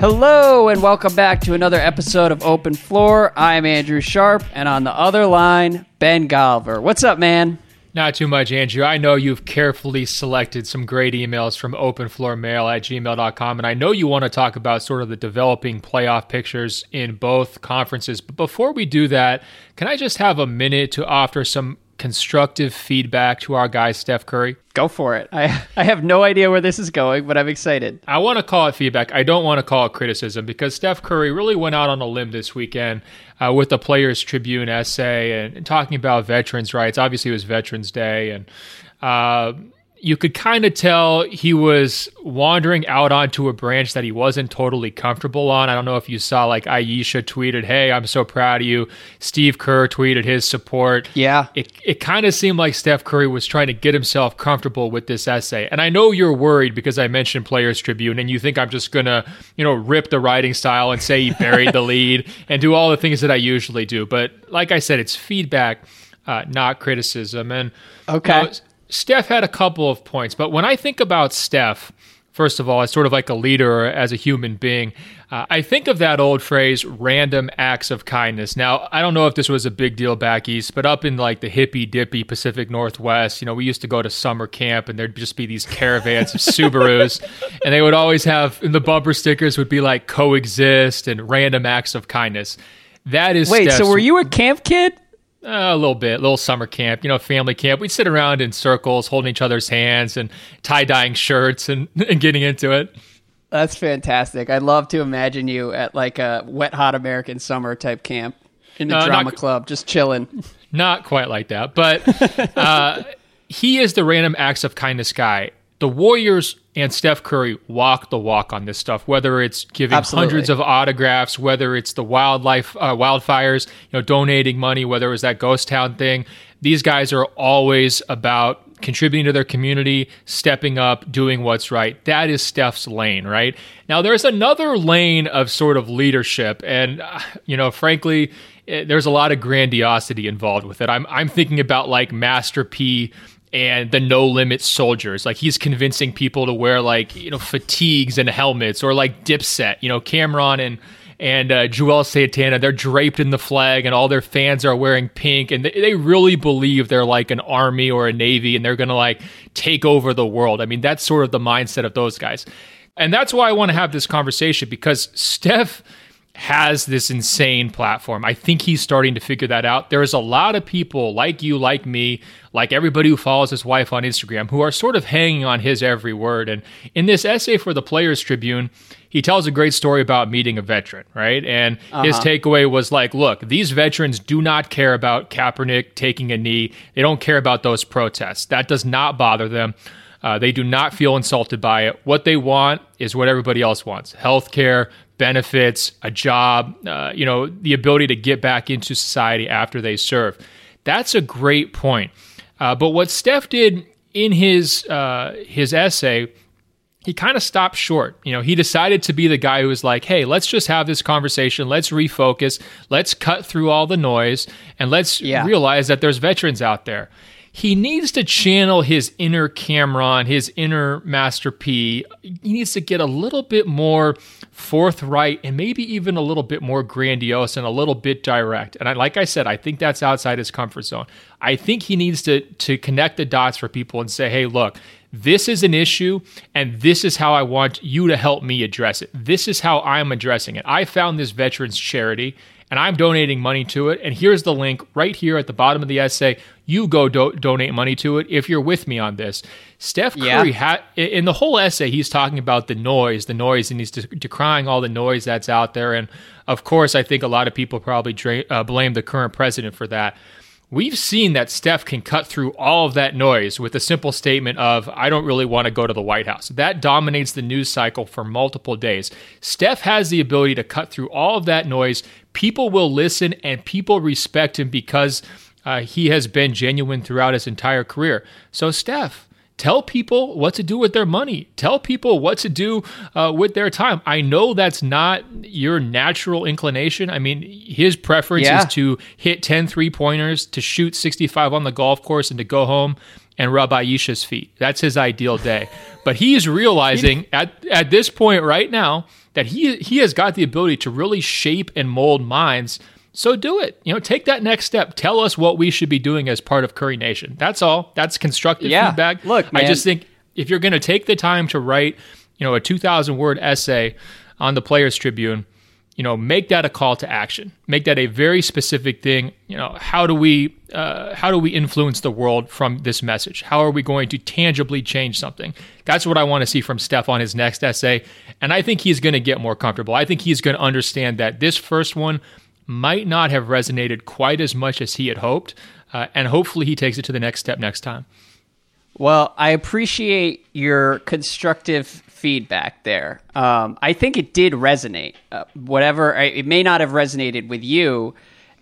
Hello and welcome back to another episode of Open Floor. I'm Andrew Sharp, and on the other line, Ben Golliver. What's up, man? Not too much, Andrew. I know you've carefully selected some great emails from openfloormail at gmail.com, and I know you want to talk about sort of the developing playoff pictures in both conferences. But before we do that, can I just have a minute to offer some constructive feedback to our guy Steph Curry? Go for it. I I have no idea where this is going, but I'm excited. I want to call it feedback. I don't want to call it criticism because Steph Curry really went out on a limb this weekend uh, with the Players Tribune essay and, and, talking about veterans' rights. Obviously, it was Veterans Day, and uh, you could kind of tell he was wandering out onto a branch that he wasn't totally comfortable on. I don't know if you saw like Ayesha tweeted, "Hey, I'm so proud of you." Steve Kerr tweeted his support. Yeah. It it kind of seemed like Steph Curry was trying to get himself comfortable with this essay. And I know you're worried because I mentioned Players Tribune and you think I'm just going to, you know, rip the writing style and say he buried the lead and do all the things that I usually do. But like I said, it's feedback, uh, not criticism. And Okay. you know, Steph had a couple of points, but when I think about Steph, first of all, as sort of like a leader or as a human being, uh, I think of that old phrase, random acts of kindness. Now, I don't know if this was a big deal back east, but up in like the hippy dippy Pacific Northwest, you know, we used to go to summer camp and there'd just be these caravans of Subarus, and they would always have, and the bumper stickers would be like coexist and random acts of kindness. That is Wait, Steph's so were you a camp kid? Uh, a little bit, a little summer camp, you know, family camp. We'd sit around in circles, holding each other's hands and tie dyeing shirts and, and getting into it. That's fantastic. I'd love to imagine you at like a wet hot American summer type camp in the not drama c- club, just chilling. Not quite like that, but uh, he is the random acts of kindness guy. The Warriors and Steph Curry walk the walk on this stuff. Whether it's giving Absolutely. hundreds of autographs, whether it's the wildlife uh, wildfires, you know, donating money, whether it was that ghost town thing. These guys are always about contributing to their community, stepping up, doing what's right. That is Steph's lane, right? Now, there's another lane of sort of leadership, and uh, you know, frankly, eh, there's a lot of grandiosity involved with it. I'm I'm thinking about like Master P and the no limit soldiers. Like he's convincing people to wear like you know fatigues and helmets or like dipset. You know Cam'ron and and uh, Juelz Santana, they're draped in the flag, and all their fans are wearing pink, and they, they really believe they're like an army or a navy, and they're gonna like take over the world. I mean, that's sort of the mindset of those guys, and that's why I want to have this conversation because Steph has this insane platform. I think he's starting to figure that out. There's a lot of people like you, like me, like everybody who follows his wife on Instagram who are sort of hanging on his every word. And in this essay for the Players Tribune, he tells a great story about meeting a veteran, right? And his takeaway was like, look, these veterans do not care about Kaepernick taking a knee. They don't care about those protests. That does not bother them. Uh, they do not feel insulted by it. What they want is what everybody else wants: health care, benefits, a job, uh, you know, the ability to get back into society after they serve. That's a great point. Uh, but what Steph did in his uh, his essay, he kind of stopped short. You know, he decided to be the guy who was like, "Hey, let's just have this conversation. Let's refocus. Let's cut through all the noise, and let's Yeah. realize that there's veterans out there." He needs to channel his inner Cam'ron, his inner Master P. He needs to get a little bit more forthright and maybe even a little bit more grandiose and a little bit direct. And I, like I said, I think that's outside his comfort zone. I think he needs to to connect the dots for people and say, "Hey, look, this is an issue and this is how I want you to help me address it. This is how I'm addressing it. I found this veterans charity and I'm donating money to it. And here's the link right here at the bottom of the essay. You go do- donate money to it if you're with me on this. Steph Yeah. Curry had in the whole essay, he's talking about the noise, the noise, and he's de- decrying all the noise that's out there. And of course, I think a lot of people probably dra- uh, blame the current president for that. We've seen that Steph can cut through all of that noise with a simple statement of, I don't really want to go to the White House. That dominates the news cycle for multiple days. Steph has the ability to cut through all of that noise. People will listen and people respect him because uh, he has been genuine throughout his entire career. So, Steph, Tell people what to do with their money. Tell people what to do uh, with their time. I know that's not your natural inclination. I mean, his preference Yeah. is to hit 10 three pointers, to shoot 65 on the golf course, and to go home and rub Ayesha's feet. That's his ideal day. But he's realizing at, at this point right now that he he has got the ability to really shape and mold minds. So do it. You know, take that next step. Tell us what we should be doing as part of Curry Nation. That's all. That's constructive Yeah. feedback. Look, I just think if you're going to take the time to write, you know, a 2,000 word essay on the Players Tribune, you know, make that a call to action. Make that a very specific thing. You know, how do we uh, how do we influence the world from this message? How are we going to tangibly change something? That's what I want to see from Steph on his next essay, and I think he's going to get more comfortable. I think he's going to understand that this first one might not have resonated quite as much as he had hoped, uh, and hopefully he takes it to the next step next time. Well, I appreciate your constructive feedback there. Um, I think it did resonate. Uh, whatever, it may not have resonated with you.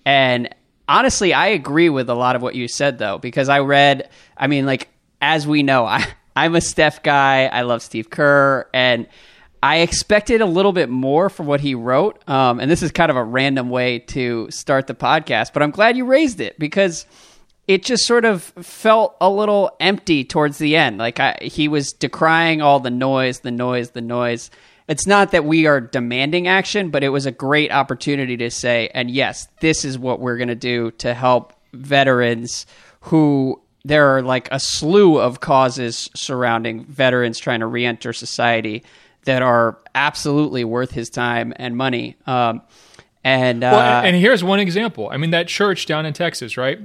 And honestly, I agree with a lot of what you said, though, because I read, I mean, like, as we know, I, I'm a Steph guy. I love Steve Kerr. And I expected a little bit more from what he wrote. Um, and this is kind of a random way to start the podcast, but I'm glad you raised it because it just sort of felt a little empty towards the end. Like I, he was decrying all the noise, the noise, the noise. It's not that we are demanding action, but it was a great opportunity to say, and yes, this is what we're going to do to help veterans who there are like a slew of causes surrounding veterans trying to reenter society that are absolutely worth his time and money. Um, and uh, Well, and here's one example. I mean, that church down in Texas, right?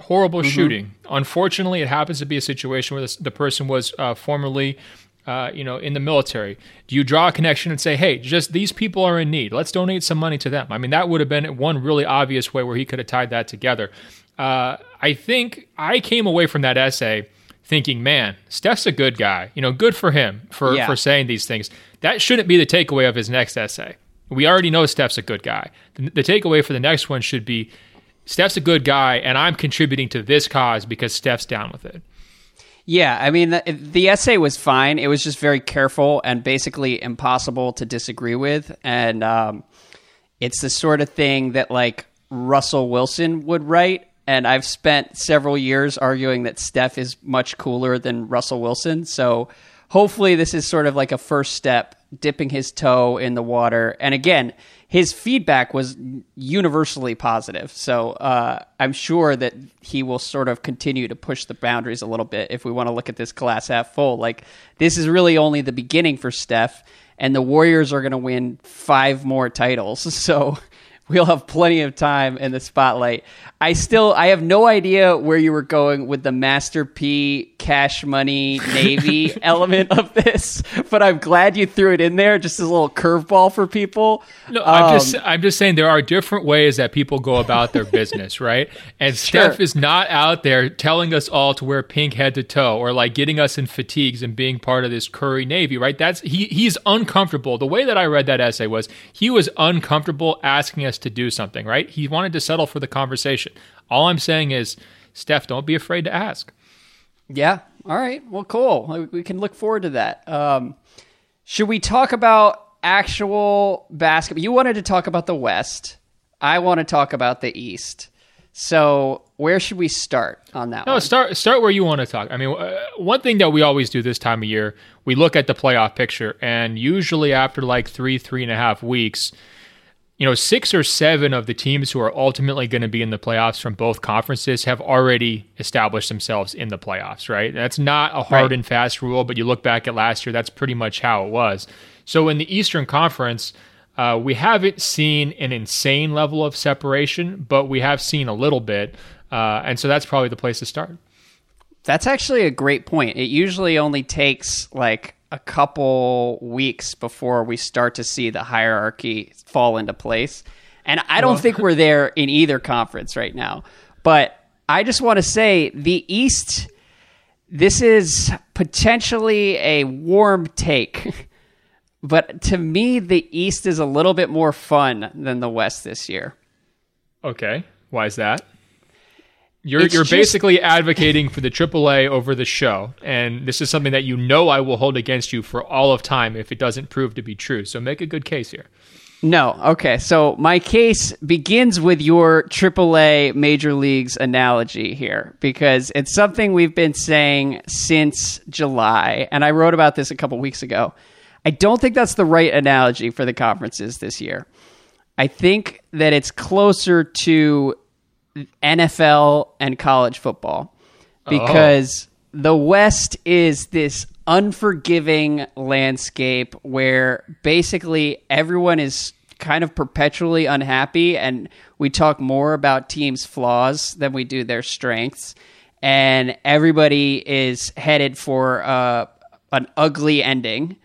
Horrible Mm-hmm. shooting. Unfortunately, it happens to be a situation where this, the person was uh, formerly, uh, you know, in the military. Do you draw a connection and say, "Hey, just these people are in need. Let's donate some money to them"? I mean, that would have been one really obvious way where he could have tied that together. Uh, I think I came away from that essay thinking, "Man, Steph's a good guy. You know, good for him for Yeah. for saying these things." That shouldn't be the takeaway of his next essay. We already know Steph's a good guy. The, the takeaway for the next one should be Steph's a good guy, and I'm contributing to this cause because Steph's down with it. Yeah, I mean, the, the essay was fine. It was just very careful and basically impossible to disagree with. And um, it's the sort of thing that, like, Russell Wilson would write. And I've spent several years arguing that Steph is much cooler than Russell Wilson. So hopefully, this is sort of like a first step, dipping his toe in the water. And again, his feedback was universally positive. So uh, I'm sure that he will sort of continue to push the boundaries a little bit if we want to look at this glass half full. Like, this is really only the beginning for Steph, and the Warriors are going to win five more titles. So we'll have plenty of time in the spotlight. I still, I have no idea where you were going with the Master P cash money Navy element of this, but I'm glad you threw it in there just as a little curveball for people. No, I'm Um, just I'm just saying there are different ways that people go about their business, right? And Steph is not out there telling us all to wear pink head to toe or like getting us in fatigues and being part of this Curry Navy, right? That's he he's uncomfortable. The way that I read that essay was he was uncomfortable asking us to do something, right? He wanted to settle for the conversation. All I'm saying is, Steph, don't be afraid to ask. Yeah. All right. Well, cool. We can look forward to that. Um, should we talk about actual basketball? You wanted to talk about the West. I want to talk about the East. So, where should we start on that No, one? start start where you want to talk. I mean, uh, one thing that we always do this time of year, we look at the playoff picture, and usually after like three three and a half weeks, you know, six or seven of the teams who are ultimately going to be in the playoffs from both conferences have already established themselves in the playoffs. Right? That's not a hard Right. and fast rule, but you look back at last year, that's pretty much how it was. So in the Eastern Conference. Uh, we haven't seen an insane level of separation, but we have seen a little bit. Uh, and so that's probably the place to start. That's actually a great point. It usually only takes like a couple weeks before we start to see the hierarchy fall into place. And I don't think we're there in either conference right now. But I just want to say the East, this is potentially a warm take. But to me, the East is a little bit more fun than the West this year. Okay. Why is that? You're It's you're just- basically advocating for the AAA over the show, and this is something that you know I will hold against you for all of time if it doesn't prove to be true. So make a good case here. No. Okay. So my case begins with your AAA Major Leagues analogy here because it's something we've been saying since July, and I wrote about this a couple weeks ago. I don't think that's the right analogy for the conferences this year. I think that it's closer to NFL and college football. Because the West is this unforgiving landscape where basically everyone is kind of perpetually unhappy and we talk more about teams' flaws than we do their strengths. And everybody is headed for uh, an ugly ending.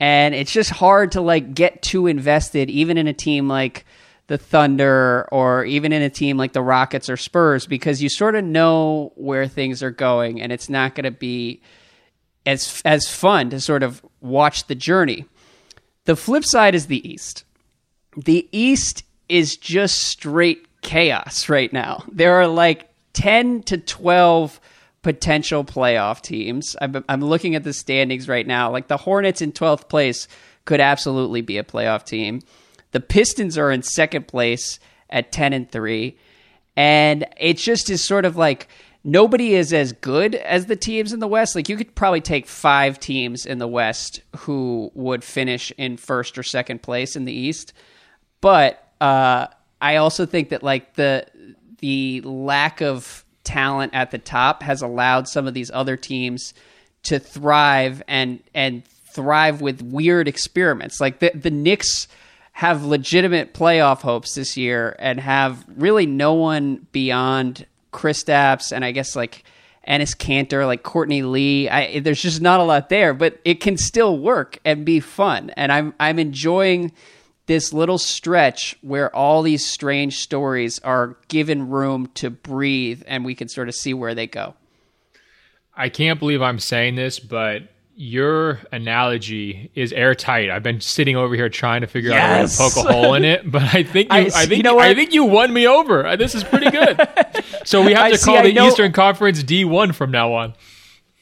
And it's just hard to like get too invested even in a team like the Thunder or even in a team like the Rockets or Spurs because you sort of know where things are going and it's not going to be as as fun to sort of watch the journey. The flip side is the East. The East is just straight chaos right now. There are like 10 to 12 potential playoff teams. I'm, I'm looking at the standings right now. Like the Hornets in 12th place could absolutely be a playoff team. The Pistons are in second place at 10 and 3. And it just is sort of like nobody is as good as the teams in the West. Like you could probably take five teams in the West who would finish in first or second place in the East. But uh, I also think that like the the lack of talent at the top has allowed some of these other teams to thrive and and thrive with weird experiments. Like the the Knicks have legitimate playoff hopes this year and have really no one beyond Kristaps and I guess like Enes Kanter, like Courtney Lee. I, there's just not a lot there, but it can still work and be fun. And I'm I'm enjoying this little stretch where all these strange stories are given room to breathe and we can sort of see where they go. I can't believe I'm saying this, but your analogy is airtight. I've been sitting over here trying to figure Yes. out how to poke a hole in it, but I think you, I- I, think you know what? I think you won me over. Uh, This is pretty good. so we have I to see, call I the know- Eastern Conference D1 from now on.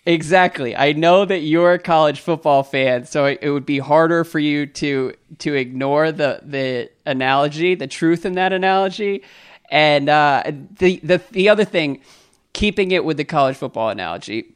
Exactly. I know that you're a college football fan, so it it would be harder for you to to ignore the the analogy, the truth in that analogy. And uh, the the the other thing, keeping it with the college football analogy,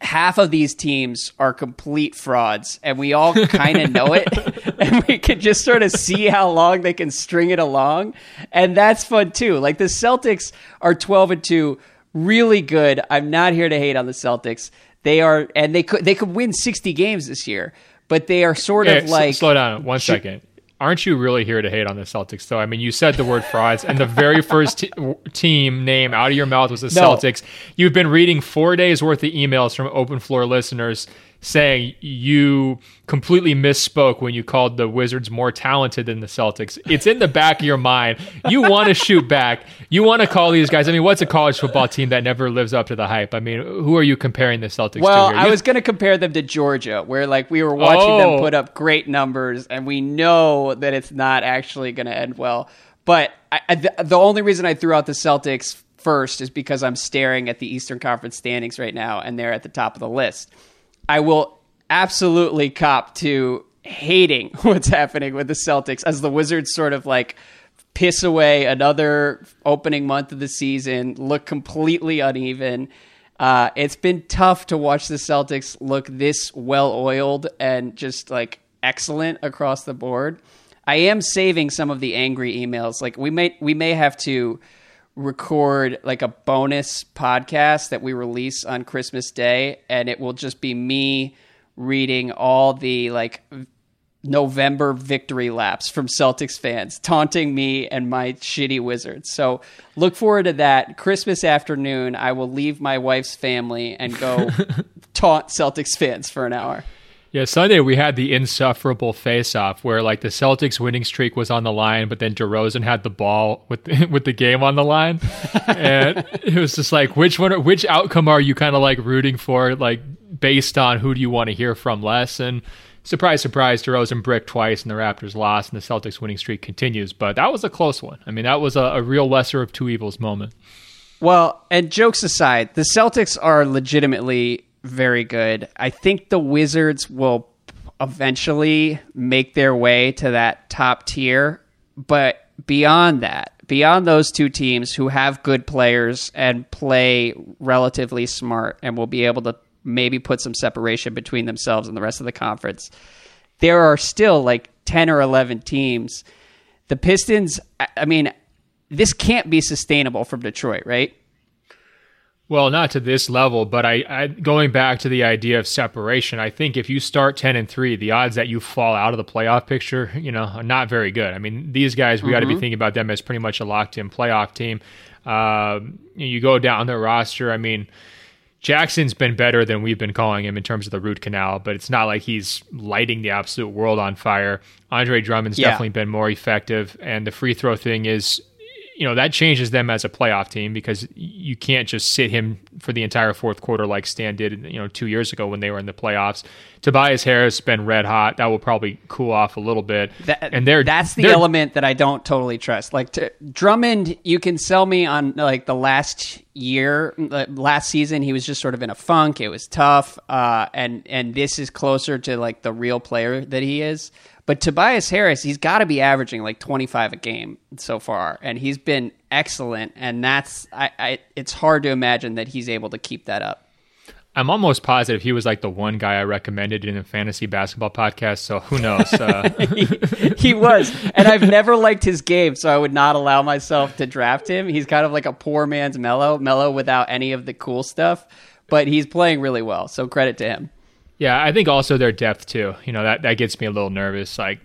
half of these teams are complete frauds, and we all kind of know it, and we can just sort of see how long they can string it along, and that's fun too. Like the Celtics are twelve and two, really good. I'm not here to hate on the Celtics. They are, and they could they could win sixty games this year, but they are sort Okay, of like slow down one second. Aren't you really here to hate on the Celtics, though? I mean, you said the word frauds, and the very first t- team name out of your mouth was the No. Celtics. You've been reading four days worth of emails from open floor listeners saying you completely misspoke when you called the Wizards more talented than the Celtics. It's in the back of your mind. You want to shoot back. You want to call these guys. I mean, what's a college football team that never lives up to the hype? I mean, who are you comparing the Celtics Well, to here? I was going to compare them to Georgia, where like we were watching Oh. them put up great numbers, and we know that it's not actually going to end well. But I, I, the, the only reason I threw out the Celtics first is because I'm staring at the Eastern Conference standings right now, and they're at the top of the list. I will absolutely cop to hating what's happening with the Celtics as the Wizards sort of like piss away another opening month of the season, look completely uneven. Uh, it's been tough to watch the Celtics look this well oiled and just like excellent across the board. I am saving some of the angry emails. Like we may we may have to record like a bonus podcast that we release on Christmas Day, and it will just be me reading all the like November victory laps from Celtics fans, taunting me and my shitty Wizards. So look forward to that. Christmas afternoon, I will leave my wife's family and go taunt Celtics fans for an hour. Yeah, Sunday we had the insufferable face-off where like the Celtics winning streak was on the line, but then DeRozan had the ball with with the game on the line, and it was just like which one, which outcome are you kind of like rooting for, like based on who do you want to hear from less? And surprise, surprise, DeRozan bricked twice, and the Raptors lost, and the Celtics winning streak continues. But that was a close one. I mean, that was a, a real lesser of two evils moment. Well, and jokes aside, the Celtics are legitimately very good. I think the Wizards will eventually make their way to that top tier, but beyond that, beyond those two teams who have good players and play relatively smart and will be able to maybe put some separation between themselves and the rest of the conference, there are still like 10 or 11 teams. The Pistons, I mean, this can't be sustainable from Detroit, right? Well, not to this level, but I, I, going back to the idea of separation. I think if you start ten and three, the odds that you fall out of the playoff picture, you know, are not very good. I mean, these guys, we mm-hmm. got to be thinking about them as pretty much a locked-in playoff team. Uh, you go down the roster. I mean, Jackson's been better than we've been calling him in terms of the root canal, but it's not like he's lighting the absolute world on fire. Andre Drummond's yeah. definitely been more effective, and the free throw thing is you know that changes them as a playoff team because you can't just sit him for the entire fourth quarter like Stan did you know two years ago when they were in the playoffs. Tobias Harris has been red hot. That will probably cool off a little bit. That, and they're that's the element that I don't totally trust. Like to, Drummond, you can sell me on like the last year, last season he was just sort of in a funk. It was tough, uh, and and this is closer to like the real player that he is. But Tobias Harris, he's got to be averaging like 25 a game so far, and he's been excellent. And that's I, I, it's hard to imagine that he's able to keep that up. I'm almost positive he was like the one guy I recommended in a fantasy basketball podcast. So who knows? Uh... he, he, was, and I've never liked his game, so I would not allow myself to draft him. He's kind of like a poor man's Melo, Melo without any of the cool stuff, but he's playing really well. So credit to him. Yeah, I think also their depth too. You know, that that gets me a little nervous. Like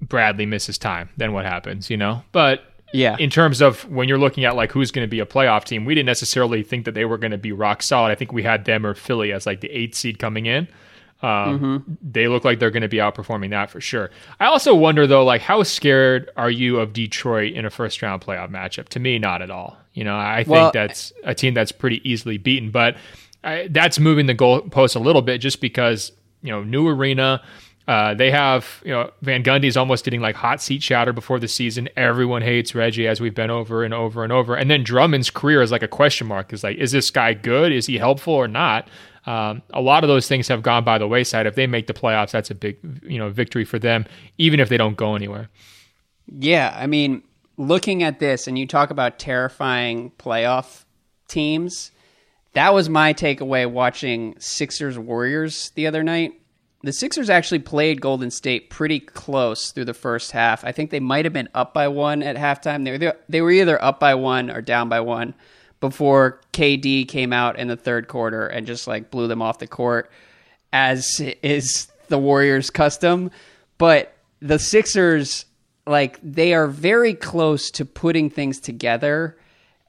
Bradley misses time, then what happens? You know, but yeah, in terms of when you're looking at like who's going to be a playoff team, we didn't necessarily think that they were going to be rock solid. I think we had them or Philly as like the eighth seed coming in. Um, mm-hmm. They look like they're going to be outperforming that for sure. I also wonder though, like how scared are you of Detroit in a first round playoff matchup? To me, not at all. You know, I think well, that's a team that's pretty easily beaten, but I, that's moving the goalpost a little bit just because you know new arena. Uh, they have, you know, Van Gundy's almost getting like hot seat chatter before the season. Everyone hates Reggie, as we've been over and over and over. And then Drummond's career is like a question mark. Is like, is this guy good? Is he helpful or not? Um, a lot of those things have gone by the wayside. If they make the playoffs, that's a big, you know, victory for them, even if they don't go anywhere. Yeah, I mean, looking at this, and you talk about terrifying playoff teams that was my takeaway watching Sixers Warriors the other night. The Sixers actually played Golden State pretty close through the first half. I think they might have been up by one at halftime. They were they were either up by one or down by one before KD came out in the third quarter and just like blew them off the court, as is the Warriors' custom. But the Sixers, like they are very close to putting things together,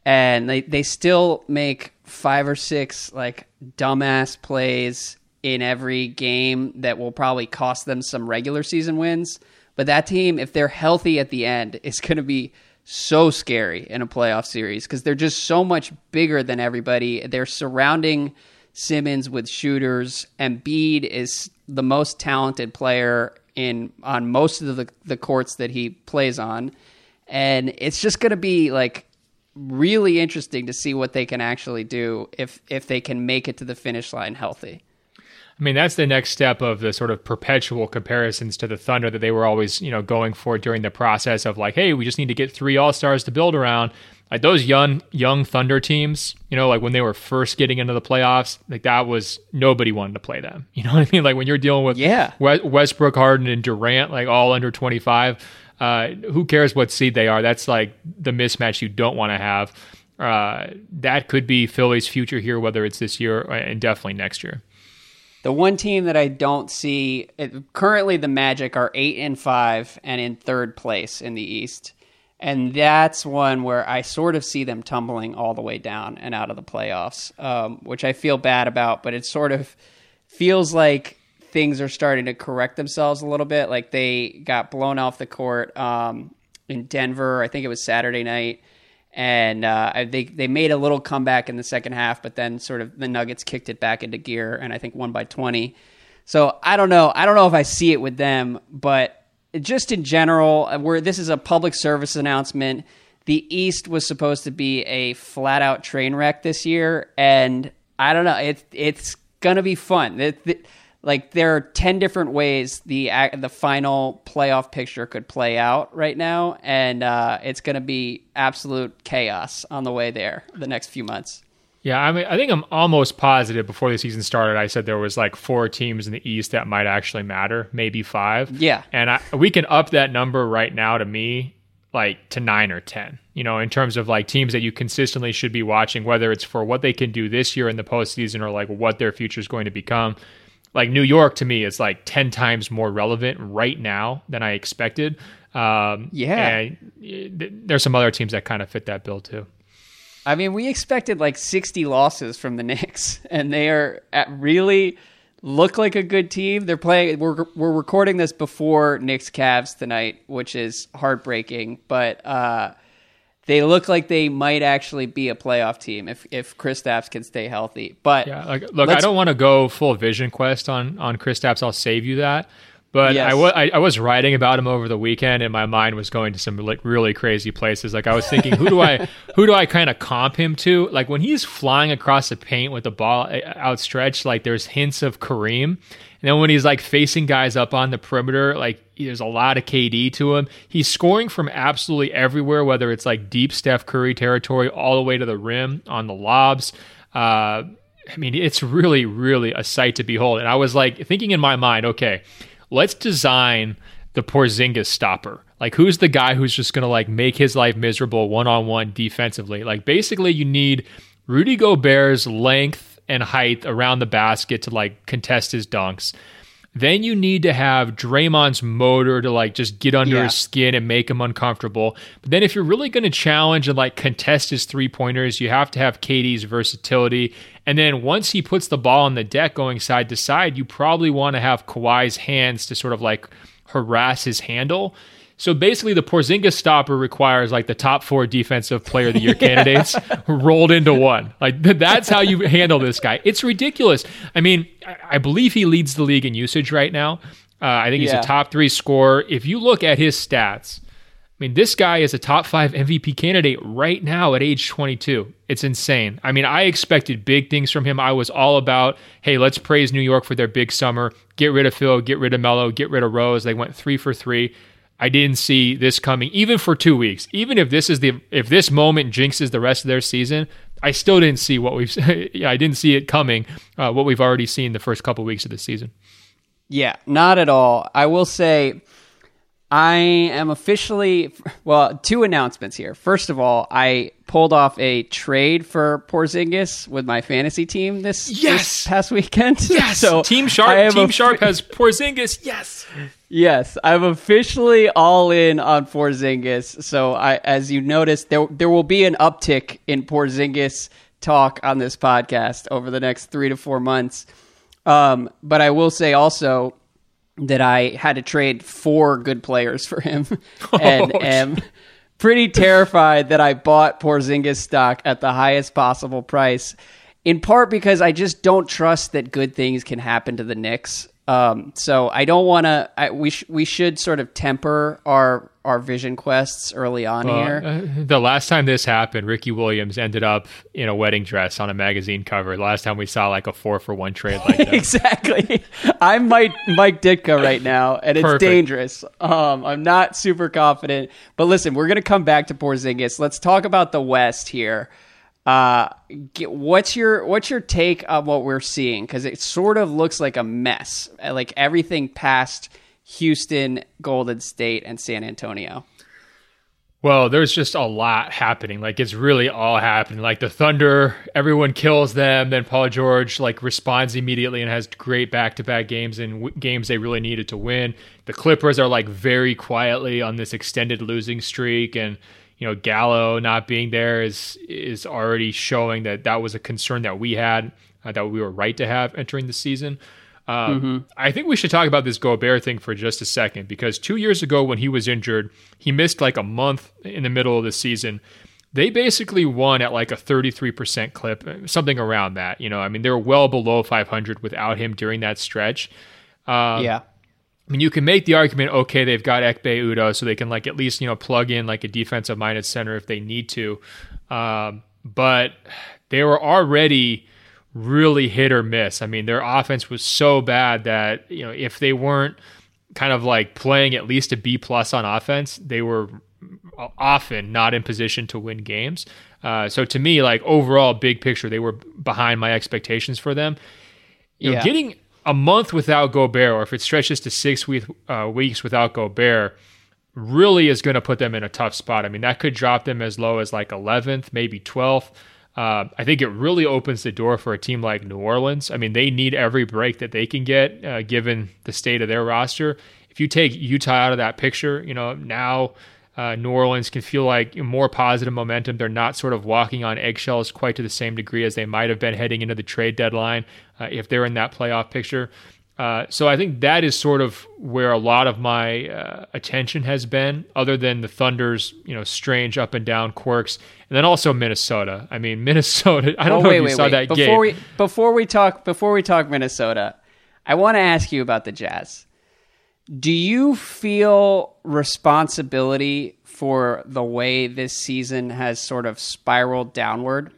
and they they still make five or six like dumbass plays in every game that will probably cost them some regular season wins. But that team, if they're healthy at the end, is going to be so scary in a playoff series because they're just so much bigger than everybody. They're surrounding Simmons with shooters. And Embiid is the most talented player in on most of the, the courts that he plays on. And it's just going to be like really interesting to see what they can actually do if if they can make it to the finish line healthy. I mean, that's the next step of the sort of perpetual comparisons to the Thunder that they were always, you know, going for during the process of like, hey, we just need to get three All Stars to build around. Like those young young Thunder teams, you know, like when they were first getting into the playoffs, like that was nobody wanted to play them. You know what I mean? Like when you're dealing with yeah. Westbrook, Harden, and Durant, like all under 25 uh, who cares what seed they are? That's like the mismatch you don't want to have. Uh, that could be Philly's future here, whether it's this year and definitely next year. The one team that I don't see it, currently, the Magic are eight and five and in third place in the East, and that's one where I sort of see them tumbling all the way down and out of the playoffs, um, which I feel bad about. But it sort of feels like things are starting to correct themselves a little bit. Like they got blown off the court um, in Denver. I think it was Saturday night, and uh, they they made a little comeback in the second half, but then sort of the Nuggets kicked it back into gear, and I think won by twenty. So I don't know. I don't know if I see it with them, but just in general, where this is a public service announcement. the East was supposed to be a flat out train wreck this year, and I don't know. It's it's gonna be fun. It, it, like there are ten different ways the the final playoff picture could play out right now, and uh, it's gonna be absolute chaos on the way there the next few months. Yeah, I mean, I think I'm almost positive before the season started. I said there was like four teams in the East that might actually matter, maybe five. Yeah, and I, we can up that number right now to me like to nine or ten. You know, in terms of like teams that you consistently should be watching, whether it's for what they can do this year in the postseason or like what their future is going to become. Like New York to me is like ten times more relevant right now than I expected. Um, yeah, and there's some other teams that kind of fit that bill too. I mean, we expected like 60 losses from the Knicks, and they are at really look like a good team. They're playing. We're we're recording this before Knicks Cavs tonight, which is heartbreaking. But uh, they look like they might actually be a playoff team if if Kristaps can stay healthy. But yeah, like, look, I don't want to go full Vision Quest on on Kristaps. I'll save you that. But yes. I, w- I, I was writing about him over the weekend, and my mind was going to some like really crazy places. Like I was thinking, who do I who do I kind of comp him to? Like when he's flying across the paint with the ball uh, outstretched, like there's hints of Kareem. And then when he's like facing guys up on the perimeter, like there's a lot of KD to him. He's scoring from absolutely everywhere, whether it's like deep Steph Curry territory all the way to the rim on the lobs. Uh, I mean, it's really, really a sight to behold. And I was like thinking in my mind, okay let's design the Porzingis stopper. Like, who's the guy who's just going to like make his life miserable one on one defensively? Like, basically, you need Rudy Gobert's length and height around the basket to like contest his dunks. Then you need to have Draymond's motor to like just get under yeah. his skin and make him uncomfortable. But then if you're really going to challenge and like contest his three pointers, you have to have KD's versatility. And then once he puts the ball on the deck going side to side, you probably want to have Kawhi's hands to sort of like harass his handle. So basically, the Porzingis stopper requires like the top four defensive player of the year candidates rolled into one. Like that's how you handle this guy. It's ridiculous. I mean, I believe he leads the league in usage right now. Uh, I think he's yeah. a top three scorer. If you look at his stats, I mean, this guy is a top five MVP candidate right now at age 22. It's insane. I mean, I expected big things from him. I was all about, hey, let's praise New York for their big summer. Get rid of Phil, get rid of Melo, get rid of Rose. They went three for three. I didn't see this coming even for two weeks. Even if this is the if this moment jinxes the rest of their season, I still didn't see what we've. yeah, I didn't see it coming. Uh, what we've already seen the first couple weeks of the season. Yeah, not at all. I will say I am officially well. Two announcements here. First of all, I pulled off a trade for Porzingis with my fantasy team this, yes! This past weekend. Yes, so Team Sharp. Team a, Sharp has Porzingis. Yes, yes, I'm officially all in on Porzingis. So I, as you noticed, there there will be an uptick in Porzingis talk on this podcast over the next three to four months. Um, but I will say also that I had to trade four good players for him, oh, and oh, am pretty terrified that I bought Porzingis stock at the highest possible price. In part because I just don't trust that good things can happen to the Knicks. Um, so I don't want to. We sh- we should sort of temper our our vision quests early on well, here. Uh, the last time this happened, Ricky Williams ended up in a wedding dress on a magazine cover. The last time we saw like a four for one trade like that. exactly. I'm Mike Mike Ditka right now, and it's Perfect. dangerous. Um, I'm not super confident. But listen, we're gonna come back to Porzingis. Let's talk about the West here. Uh, what's your what's your take on what we're seeing? Because it sort of looks like a mess. Like everything past Houston, Golden State, and San Antonio. Well, there's just a lot happening. Like it's really all happening. Like the Thunder, everyone kills them. Then Paul George like responds immediately and has great back-to-back games and w- games they really needed to win. The Clippers are like very quietly on this extended losing streak, and you know Gallo not being there is is already showing that that was a concern that we had uh, that we were right to have entering the season. Um, mm-hmm. I think we should talk about this Gobert thing for just a second because two years ago when he was injured, he missed like a month in the middle of the season. They basically won at like a 33% clip, something around that. You know, I mean, they were well below 500 without him during that stretch. Um, yeah. I mean, you can make the argument, okay, they've got Ekpe Udoh, so they can like at least you know plug in like a defensive minded center if they need to. Um, but they were already really hit or miss. I mean, their offense was so bad that you know if they weren't kind of like playing at least a B plus on offense, they were often not in position to win games. Uh, so to me, like overall, big picture, they were behind my expectations for them. You know, getting a month without Gobert, or if it stretches to six week, uh, weeks without Gobert, really is going to put them in a tough spot. I mean, that could drop them as low as like 11th, maybe 12th. Uh, I think it really opens the door for a team like New Orleans. I mean, they need every break that they can get uh, given the state of their roster. If you take Utah out of that picture, you know, now uh, New Orleans can feel like more positive momentum. They're not sort of walking on eggshells quite to the same degree as they might have been heading into the trade deadline uh, if they're in that playoff picture. Uh, so I think that is sort of where a lot of my uh, attention has been, other than the Thunder's you know strange up and down quirks, and then also Minnesota. I mean Minnesota. I don't know wait, if you wait, saw wait. that before game. We, before we talk, before we talk Minnesota, I want to ask you about the Jazz. Do you feel responsibility for the way this season has sort of spiraled downward?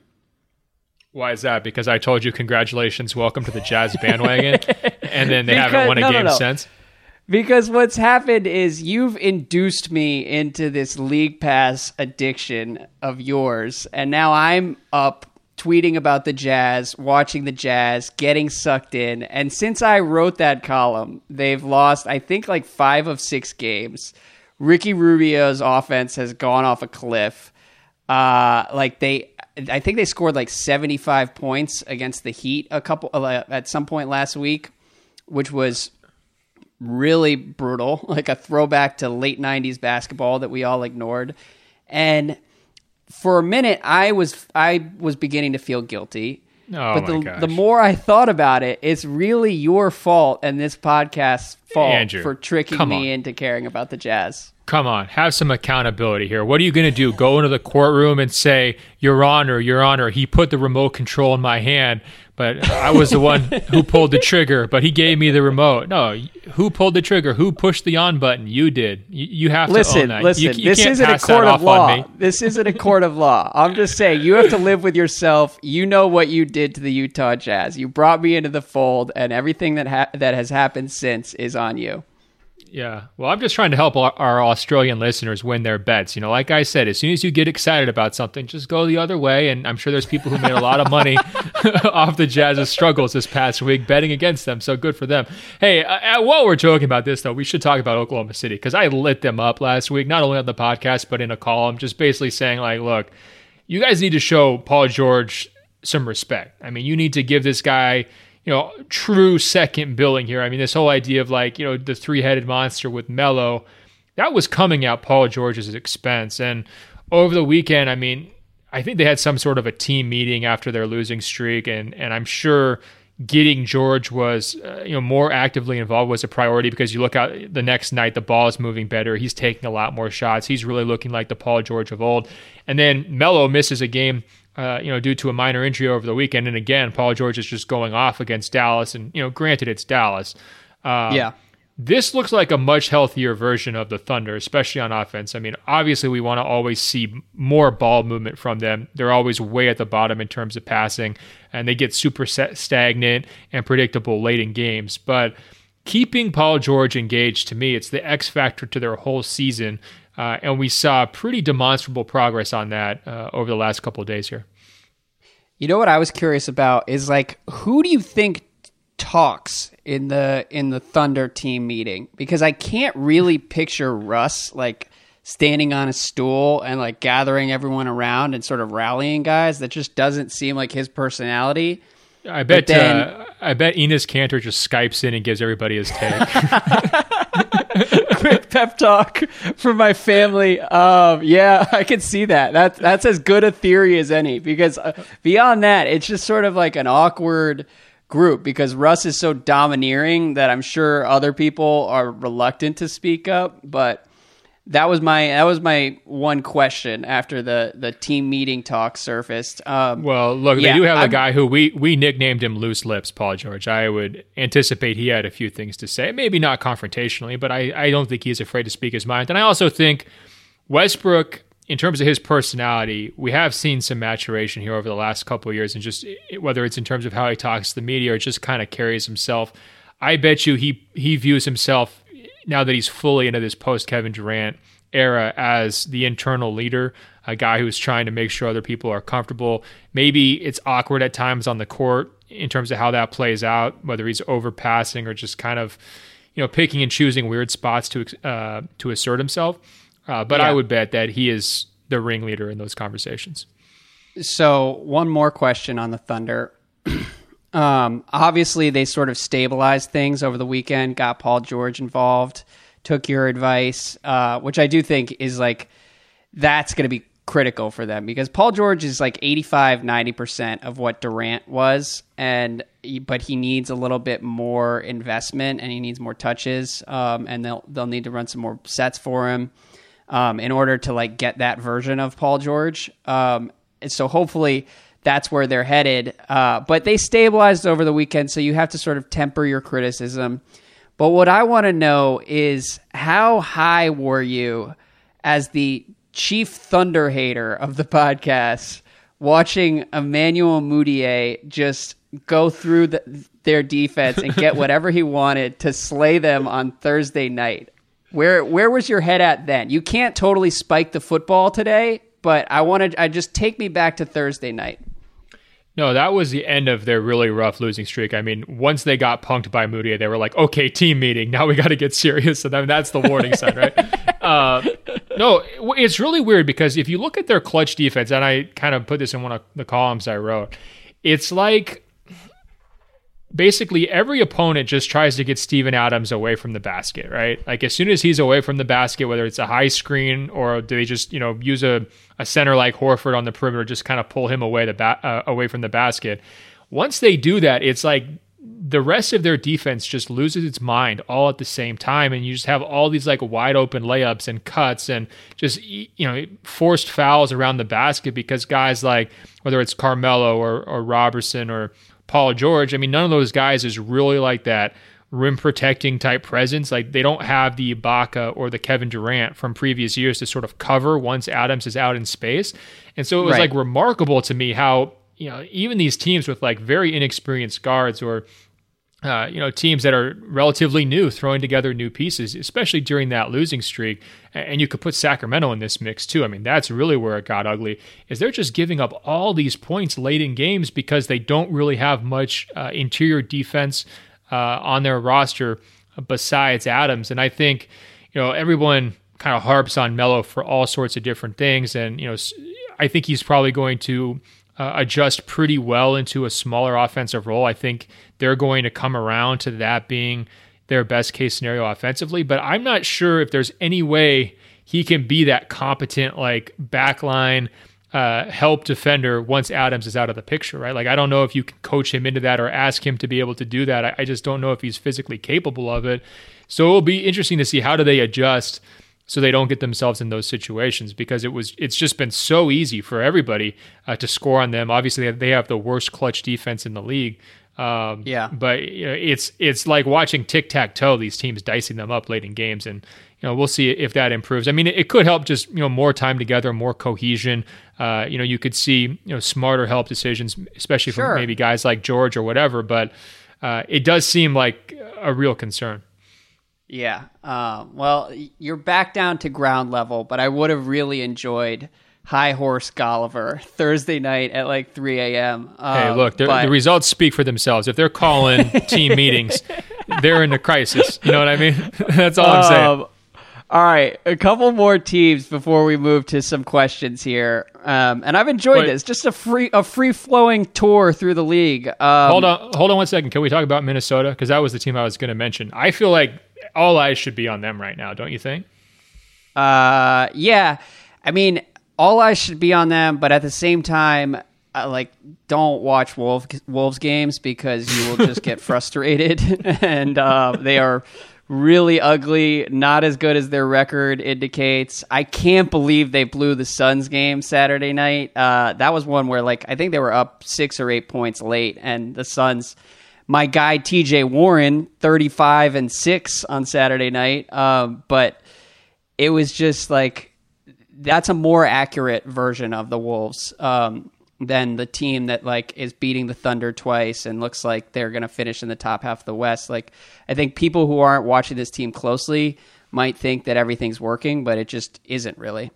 Why is that? Because I told you congratulations, welcome to the Jazz bandwagon, and then they haven't won a no, no, game no. since. Because what's happened is you've induced me into this league pass addiction of yours, and now I'm up tweeting about the Jazz, watching the Jazz, getting sucked in. And since I wrote that column, they've lost, I think, like five of six games. Ricky Rubio's offense has gone off a cliff. Uh, like they, I think they scored like 75 points against the Heat a couple uh, at some point last week, which was really brutal, like a throwback to late 90s basketball that we all ignored. And for a minute I was I was beginning to feel guilty. Oh but my the gosh. the more I thought about it, it's really your fault and this podcast's fault Andrew, for tricking me on. into caring about the Jazz. Come on, have some accountability here. What are you going to do? Go into the courtroom and say, Your Honor, Your Honor, he put the remote control in my hand, but I was the one who pulled the trigger, but he gave me the remote. No, who pulled the trigger? Who pushed the on button? You did. You, you have to own Listen, that. listen. You, you this isn't a court of law. This isn't a court of law. I'm just saying you have to live with yourself. You know what you did to the Utah Jazz. You brought me into the fold, and everything that ha- that has happened since is on you. Yeah. Well, I'm just trying to help our, Australian listeners win their bets. You know, like I said, as soon as you get excited about something, just go the other way. And I'm sure there's people who made a lot of money off the Jazz's struggles this past week betting against them. So good for them. Hey, uh, uh, while we're joking about this, though, we should talk about Oklahoma City because I lit them up last week, not only on the podcast, but in a column, just basically saying, like, look, you guys need to show Paul George some respect. I mean, you need to give this guy, you know, true second billing here. I mean, this whole idea of like, you know, the three headed monster with Melo, that was coming at Paul George's expense. And over the weekend, I mean, I think they had some sort of a team meeting after their losing streak, and and I'm sure getting George was uh, you know more actively involved was a priority because you look out the next night the ball is moving better he's taking a lot more shots he's really looking like the Paul George of old and then Melo misses a game uh, you know due to a minor injury over the weekend and again Paul George is just going off against Dallas and you know granted it's Dallas um, yeah. this looks like a much healthier version of the Thunder, especially on offense. I mean, obviously, we want to always see more ball movement from them. They're always way at the bottom in terms of passing, and they get super stagnant and predictable late in games. But keeping Paul George engaged, to me, it's the X factor to their whole season. Uh, and we saw pretty demonstrable progress on that uh, over the last couple of days here. You know what I was curious about is like who do you think talks in the in the Thunder team meeting? Because I can't really picture Russ like standing on a stool and like gathering everyone around and sort of rallying guys. That just doesn't seem like his personality. I bet. then- uh, I bet Enes Kanter just skypes in and gives everybody his take. quick pep talk for my family. Um, yeah, I can see that. That's that's as good a theory as any. Because uh, beyond that, it's just sort of like an awkward group. Because Russ is so domineering that I'm sure other people are reluctant to speak up. But that was my that was my one question after the the team meeting talk surfaced. Um, well, look, yeah, they do have I'm- a guy who we we nicknamed him Loose Lips, Paul George. I would anticipate he had a few things to say, maybe not confrontationally, but I I don't think he's afraid to speak his mind. And I also think Westbrook, in terms of his personality, we have seen some maturation here over the last couple of years, and just whether it's in terms of how he talks to the media or just kind of carries himself. I bet you he he views himself now that he's fully into this post Kevin Durant era as the internal leader, a guy who's trying to make sure other people are comfortable. Maybe it's awkward at times on the court in terms of how that plays out, whether he's overpassing or just kind of, you know, picking and choosing weird spots to uh, to assert himself. Uh, but I would bet that he is the ringleader in those conversations. So one more question on the Thunder. um, obviously, they sort of stabilized things over the weekend. Got Paul George involved. Took your advice, uh, which I do think is like that's going to be critical for them because Paul George is like 85 90% of what Durant was and but he needs a little bit more investment and he needs more touches um, and they'll they'll need to run some more sets for him um, in order to like get that version of Paul George um, so hopefully that's where they're headed uh, but they stabilized over the weekend so you have to sort of temper your criticism but what I want to know is how high were you as the chief thunder hater of the podcast watching Emmanuel Mudiay just go through the, their defense and get whatever he wanted to slay them on Thursday night. Where where was your head at then? You can't totally spike the football today, but I wanted I just take me back to Thursday night. No, that was the end of their really rough losing streak. I mean, once they got punked by Moody, they were like, "Okay, team meeting. Now we got to get serious." So then that's the warning sign, right? Uh, no, it's really weird because if you look at their clutch defense, and I kind of put this in one of the columns I wrote, it's like basically every opponent just tries to get Steven Adams away from the basket, right? Like as soon as he's away from the basket, whether it's a high screen or do they just, you know, use a, a center like Horford on the perimeter, just kind of pull him away the ba- uh, away from the basket. Once they do that, it's like the rest of their defense just loses its mind all at the same time and you just have all these like wide open layups and cuts and just you know forced fouls around the basket because guys like whether it's Carmelo or, or Robertson or Paul George I mean none of those guys is really like that rim protecting type presence like they don't have the Ibaka or the Kevin Durant from previous years to sort of cover once Adams is out in space and so it was Right. like remarkable to me how you know even these teams with like very inexperienced guards or uh, you know teams that are relatively new throwing together new pieces especially during that losing streak. And you could put sacramento in this mix too. I mean that's really where it got ugly is they're just giving up all these points late in games because they don't really have much uh, interior defense uh, on their roster besides adams. And i think you know everyone kind of harps on Melo for all sorts of different things. And you know i think he's probably going to uh, adjust pretty well into a smaller offensive role. I think they're going to come around to that being their best case scenario offensively, but I'm not sure if there's any way he can be that competent, like backline uh, help defender once Adams is out of the picture, right? Like, I don't know if you can coach him into that or ask him to be able to do that. I, I just don't know if he's physically capable of it. So it'll be interesting to see how do they adjust so they don't get themselves in those situations because it was it's just been so easy for everybody uh, to score on them. Obviously, they have the worst clutch defense in the league. Um, Yeah. but you know, it's it's like watching tic tac toe. These teams dicing them up late in games, and you know we'll see if that improves. I mean, it, it could help just you know more time together, more cohesion. Uh, you know, you could see you know smarter help decisions, especially Sure. from maybe guys like George or whatever. But uh, it does seem like a real concern. Yeah. Um, well, you're back down to ground level, but I would have really enjoyed High Horse Golliver Thursday night at like 3 a.m. Um, Hey, look, but- the results speak for themselves. If they're calling team meetings, they're in a crisis. You know what I mean? That's all I'm saying. Um, all right, a couple more teams before we move to some questions here. Um, and I've enjoyed Wait. this, just a free a free flowing tour through the league. Um, Hold on, hold on one second. Can we talk about Minnesota? Because that was the team I was going to mention. I feel like all eyes should be on them right now. Don't you think? Uh, yeah. I mean, all eyes should be on them, but at the same time, uh, like, don't watch Wolf, Wolves games because you will just get frustrated, and uh, they are really ugly, not as good as their record indicates. I can't believe they blew the Suns game Saturday night. Uh, that was one where, like, I think they were up six or eight points late, and the Suns. My guy TJ Warren, thirty-five and six on Saturday night, um, but it was just like that's a more accurate version of the Wolves. Um, than the team that like is beating the Thunder twice and looks like they're going to finish in the top half of the West. Like I think people who aren't watching this team closely might think that everything's working, but it just isn't really.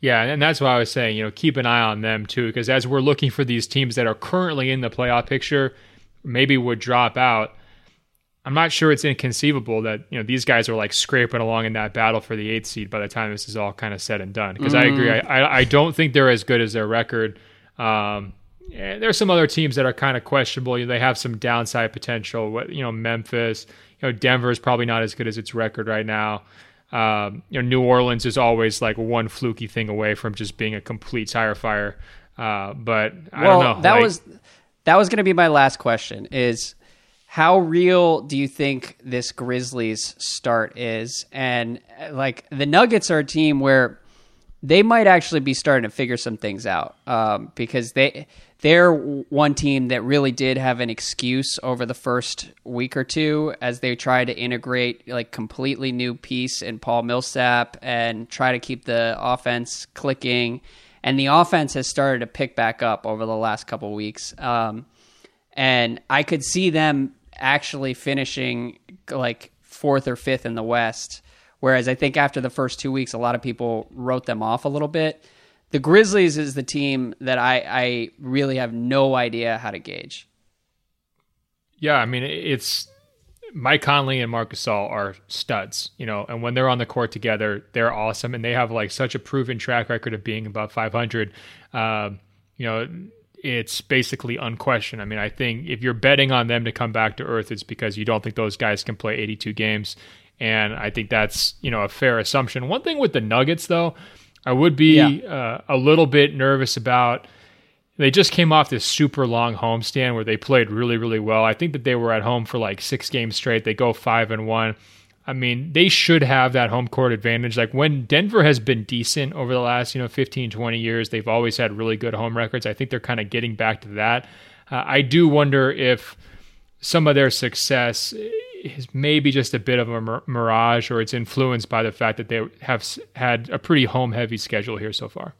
Yeah, and that's why I was saying, you know, keep an eye on them too, because as we're looking for these teams that are currently in the playoff picture, maybe would drop out. I'm not sure it's inconceivable that you know these guys are like scraping along in that battle for the eighth seed by the time this is all kind of said and done. Because mm. I agree, I, I, I don't think they're as good as their record. Um, there's some other teams that are kind of questionable. You know, they have some downside potential. What you know, Memphis. You know, Denver is probably not as good as its record right now. Um, you know, New Orleans is always like one fluky thing away from just being a complete tire fire. Uh, but I well, don't know. That like, was that was going to be my last question. Is how real do you think this Grizzlies start is? And like the Nuggets are a team where they might actually be starting to figure some things out um, because they they're one team that really did have an excuse over the first week or two as they tried to integrate like completely new piece in Paul Millsap and try to keep the offense clicking. And the offense has started to pick back up over the last couple weeks. Um, and I could see them actually finishing like fourth or fifth in the West Whereas I think after the first two weeks, a lot of people wrote them off a little bit. The Grizzlies is the team that I, I really have no idea how to gauge. Yeah, I mean it's Mike Conley and Marc Gasol are studs, you know, and when they're on the court together, they're awesome, and they have like such a proven track record of being above 500. Uh, you know, it's basically unquestioned. I mean, I think if you're betting on them to come back to earth, it's because you don't think those guys can play 82 games and I think that's you know a fair assumption. One thing with the Nuggets though, I would be yeah. uh, a little bit nervous about. They just came off this super long homestand where they played really really well. I think that they were at home for like six games straight. They go five and one. I mean, they should have that home court advantage. Like when Denver has been decent over the last, you know, 15, 20 years, they've always had really good home records. I think they're kind of getting back to that. Uh, I do wonder if some of their success is maybe just a bit of a mirage or it's influenced by the fact that they have had a pretty home heavy schedule here so far.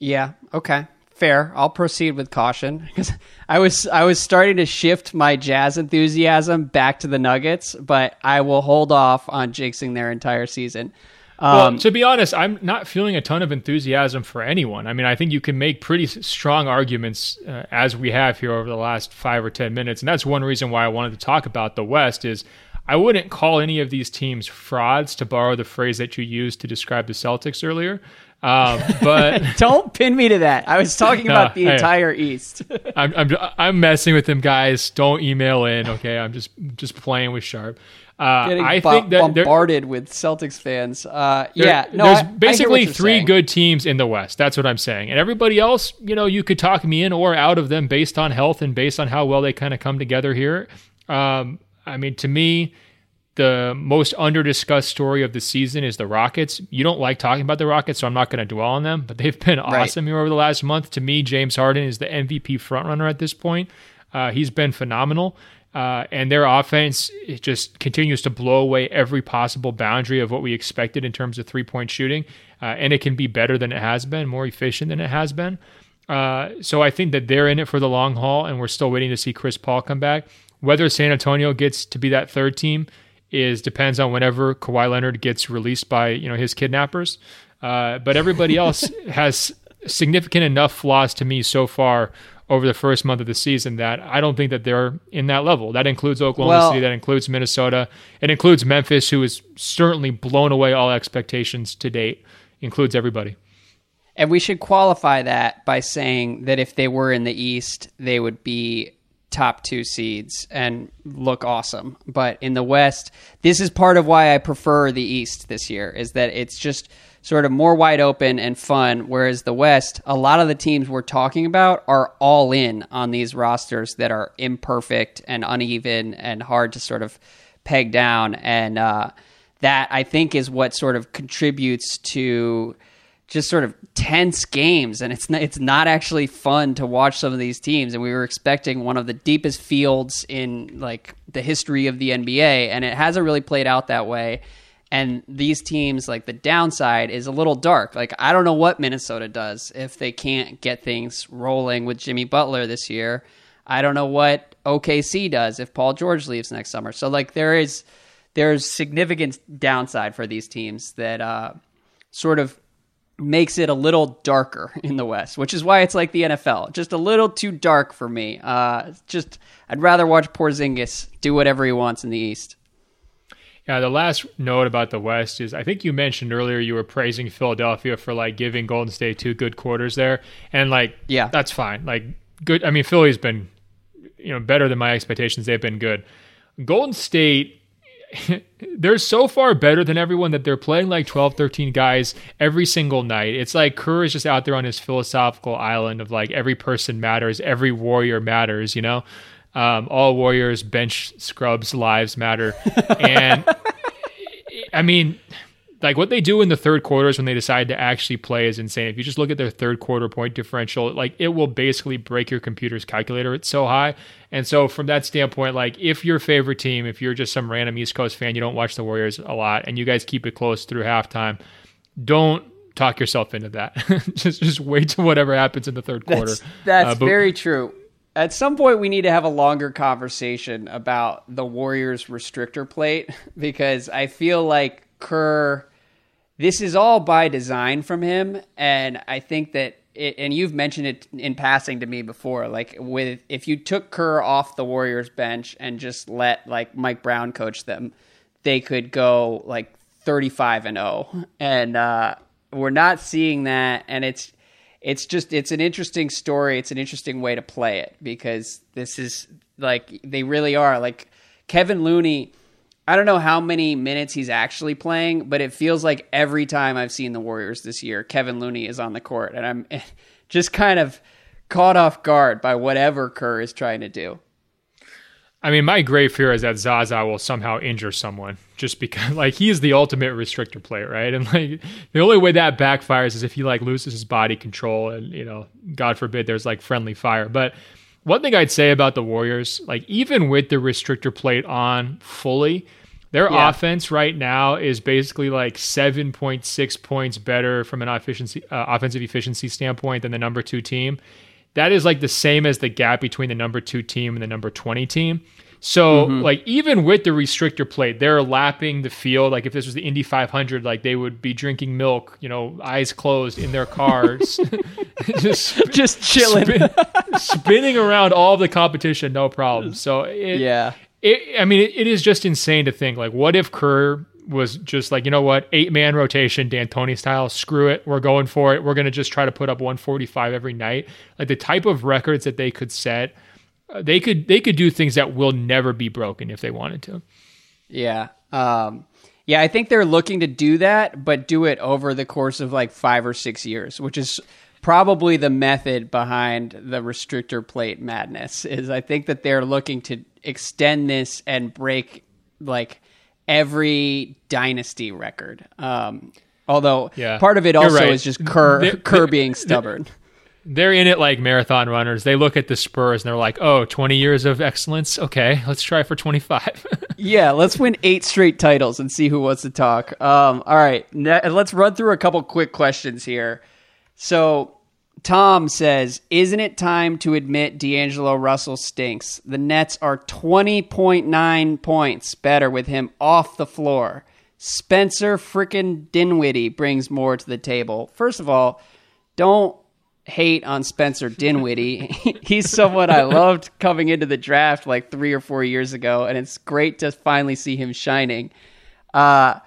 Yeah, okay. Fair. I'll proceed with caution because I was I was starting to shift my Jazz enthusiasm back to the Nuggets, but I will hold off on jinxing their entire season. Um, well, to be honest, I'm not feeling a ton of enthusiasm for anyone. I mean, I think you can make pretty strong arguments uh, as we have here over the last five or ten minutes, and that's one reason why I wanted to talk about the West. Is I wouldn't call any of these teams frauds, to borrow the phrase that you used to describe the Celtics earlier. Um, but don't pin me to that. I was talking about the hey, entire East. I'm, I'm I'm messing with them, guys. Don't email in. Okay, I'm just just playing with Sharp. Uh, Getting I think that bombarded with Celtics fans. Uh, yeah, no, there's I, basically I three saying. good teams in the West. That's what I'm saying. And everybody else, you know, you could talk me in or out of them based on health and based on how well they kind of come together here. Um, I mean, to me, the most under discussed story of the season is the Rockets. You don't like talking about the Rockets, so I'm not going to dwell on them, but they've been awesome right. here over the last month. To me, James Harden is the MVP frontrunner at this point. Uh, he's been phenomenal. Uh, and their offense it just continues to blow away every possible boundary of what we expected in terms of three point shooting. Uh, and it can be better than it has been, more efficient than it has been. Uh, so I think that they're in it for the long haul, and we're still waiting to see Chris Paul come back. Whether San Antonio gets to be that third team is depends on whenever Kawhi Leonard gets released by you know his kidnappers. Uh, but everybody else has significant enough flaws to me so far over the first month of the season that I don't think that they're in that level. That includes Oklahoma well, City, that includes Minnesota, it includes Memphis, who has certainly blown away all expectations to date, includes everybody. And we should qualify that by saying that if they were in the East, they would be top two seeds and look awesome. But in the West, this is part of why I prefer the East this year, is that it's just – sort of more wide open and fun. Whereas the West, a lot of the teams we're talking about are all in on these rosters that are imperfect and uneven and hard to sort of peg down, and uh, that I think is what sort of contributes to just sort of tense games, and it's not, it's not actually fun to watch some of these teams. And we were expecting one of the deepest fields in like the history of the NBA, and it hasn't really played out that way. And these teams, like the downside, is a little dark. Like I don't know what Minnesota does if they can't get things rolling with Jimmy Butler this year. I don't know what OKC does if Paul George leaves next summer. So like there is there's significant downside for these teams that uh, sort of makes it a little darker in the West, which is why it's like the NFL, just a little too dark for me. Uh, just I'd rather watch Porzingis do whatever he wants in the East. Yeah, the last note about the West is I think you mentioned earlier you were praising Philadelphia for like giving Golden State two good quarters there, and like yeah, that's fine. Like good. I mean, Philly's been you know better than my expectations. They've been good. Golden State they're so far better than everyone that they're playing like 12, 13 guys every single night. It's like Kerr is just out there on his philosophical island of like every person matters, every warrior matters, you know? Um, all warriors, bench scrubs, lives matter. And I mean, like what they do in the third quarters when they decide to actually play is insane. If you just look at their third quarter point differential, like it will basically break your computer's calculator. It's so high. And so from that standpoint, like if your favorite team, if you're just some random East Coast fan, you don't watch the Warriors a lot and you guys keep it close through halftime, don't talk yourself into that. just just wait till whatever happens in the third quarter. That's, that's uh, but, very true. At some point, we need to have a longer conversation about the Warriors restrictor plate because I feel like Kerr this is all by design from him, and I think that. It, and you've mentioned it in passing to me before. Like with if you took Kerr off the Warriors bench and just let like Mike Brown coach them, they could go like thirty five and zero. Oh. And uh, we're not seeing that, and it's it's just it's an interesting story. It's an interesting way to play it because this is like they really are like Kevin Looney I don't know how many minutes he's actually playing, but it feels like every time I've seen the Warriors this year, Kevin Looney is on the court, and I'm just kind of caught off guard by whatever Kerr is trying to do. I mean, my great fear is that Zaza will somehow injure someone just because, like, he is the ultimate restrictor player, right? And like, the only way that backfires is if he like loses his body control, and you know, God forbid, there's like friendly fire. But one thing I'd say about the Warriors, like even with the restrictor plate on fully, their yeah. offense right now is basically like 7.6 points better from an efficiency, uh, offensive efficiency standpoint than the number two team. That is like the same as the gap between the number two team and the number 20 team. So, mm-hmm. like, even with the restrictor plate, they're lapping the field. Like, if this was the Indy 500, like, they would be drinking milk, you know, eyes closed in their cars, just just chilling, spin, spinning around all the competition, no problem. So, it, yeah, it, I mean, it, it is just insane to think, like, what if Kerr was just like, you know what, eight man rotation, D'Antoni style, screw it, we're going for it. We're going to just try to put up 145 every night. Like, the type of records that they could set they could they could do things that will never be broken if they wanted to. Yeah. Um, yeah, I think they're looking to do that, but do it over the course of like five or six years, which is probably the method behind the restrictor plate madness. Is I think that they're looking to extend this and break like every dynasty record. Um, although yeah, part of it also right. is just Kerr, Kerr being stubborn they're in it like marathon runners. They look at the Spurs and they're like, "Oh, 20 years of excellence. Okay, let's try for 25." yeah, let's win eight straight titles and see who wants to talk. Um, all right, ne- let's run through a couple quick questions here. So, Tom says, "Isn't it time to admit D'Angelo Russell stinks? The Nets are 20.9 points better with him off the floor. Spencer frickin' Dinwiddie brings more to the table. First of all, don't." Hate on Spencer Dinwiddie. He's someone I loved coming into the draft like three or four years ago, and it's great to finally see him shining. Uh,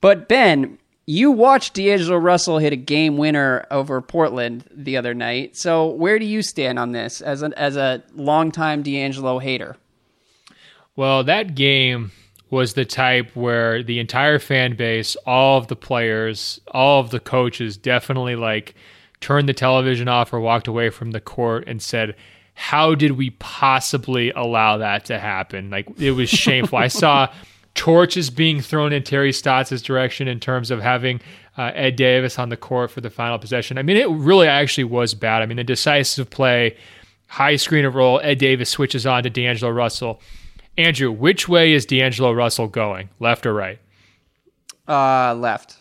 but Ben, you watched D'Angelo Russell hit a game winner over Portland the other night. So where do you stand on this as a as a longtime D'Angelo hater? Well, that game was the type where the entire fan base, all of the players, all of the coaches definitely like turned the television off or walked away from the court and said, How did we possibly allow that to happen? Like, it was shameful. I saw torches being thrown in Terry Stotts' direction in terms of having uh, Ed Davis on the court for the final possession. I mean, it really actually was bad. I mean, the decisive play, high screen of roll, Ed Davis switches on to D'Angelo Russell. Andrew, which way is D'Angelo Russell going, left or right? Uh, left.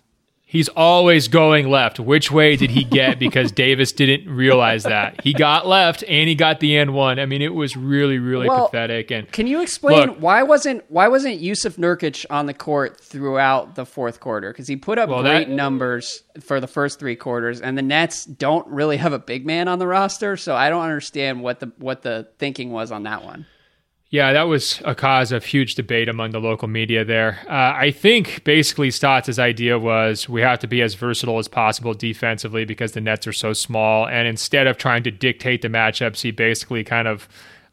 He's always going left. Which way did he get? Because Davis didn't realize that he got left and he got the end one. I mean, it was really, really well, pathetic. And can you explain look, why wasn't why wasn't Jusuf Nurkic on the court throughout the fourth quarter? Because he put up well, great that, numbers for the first three quarters, and the Nets don't really have a big man on the roster, so I don't understand what the what the thinking was on that one. Yeah, that was a cause of huge debate among the local media there. Uh, I think basically Stotts' idea was we have to be as versatile as possible defensively because the Nets are so small. And instead of trying to dictate the matchups, he basically kind of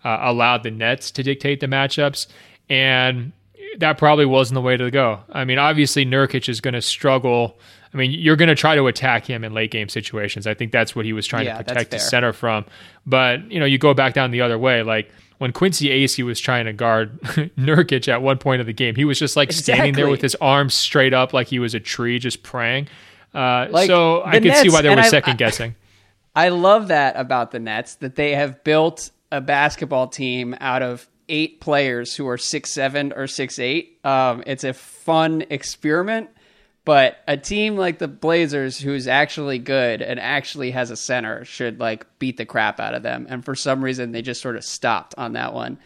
uh, allowed the Nets to dictate the matchups. And that probably wasn't the way to go. I mean, obviously, Nurkic is going to struggle. I mean, you're going to try to attack him in late game situations. I think that's what he was trying yeah, to protect the center from. But, you know, you go back down the other way. Like, when Quincy Acy was trying to guard Nurkic at one point of the game, he was just like exactly. standing there with his arms straight up like he was a tree, just praying. Uh, like, so I could Nets, see why they were second guessing. I love that about the Nets that they have built a basketball team out of eight players who are six seven or six eight. Um, it's a fun experiment but a team like the Blazers, who's actually good and actually has a center, should like beat the crap out of them. And for some reason, they just sort of stopped on that one.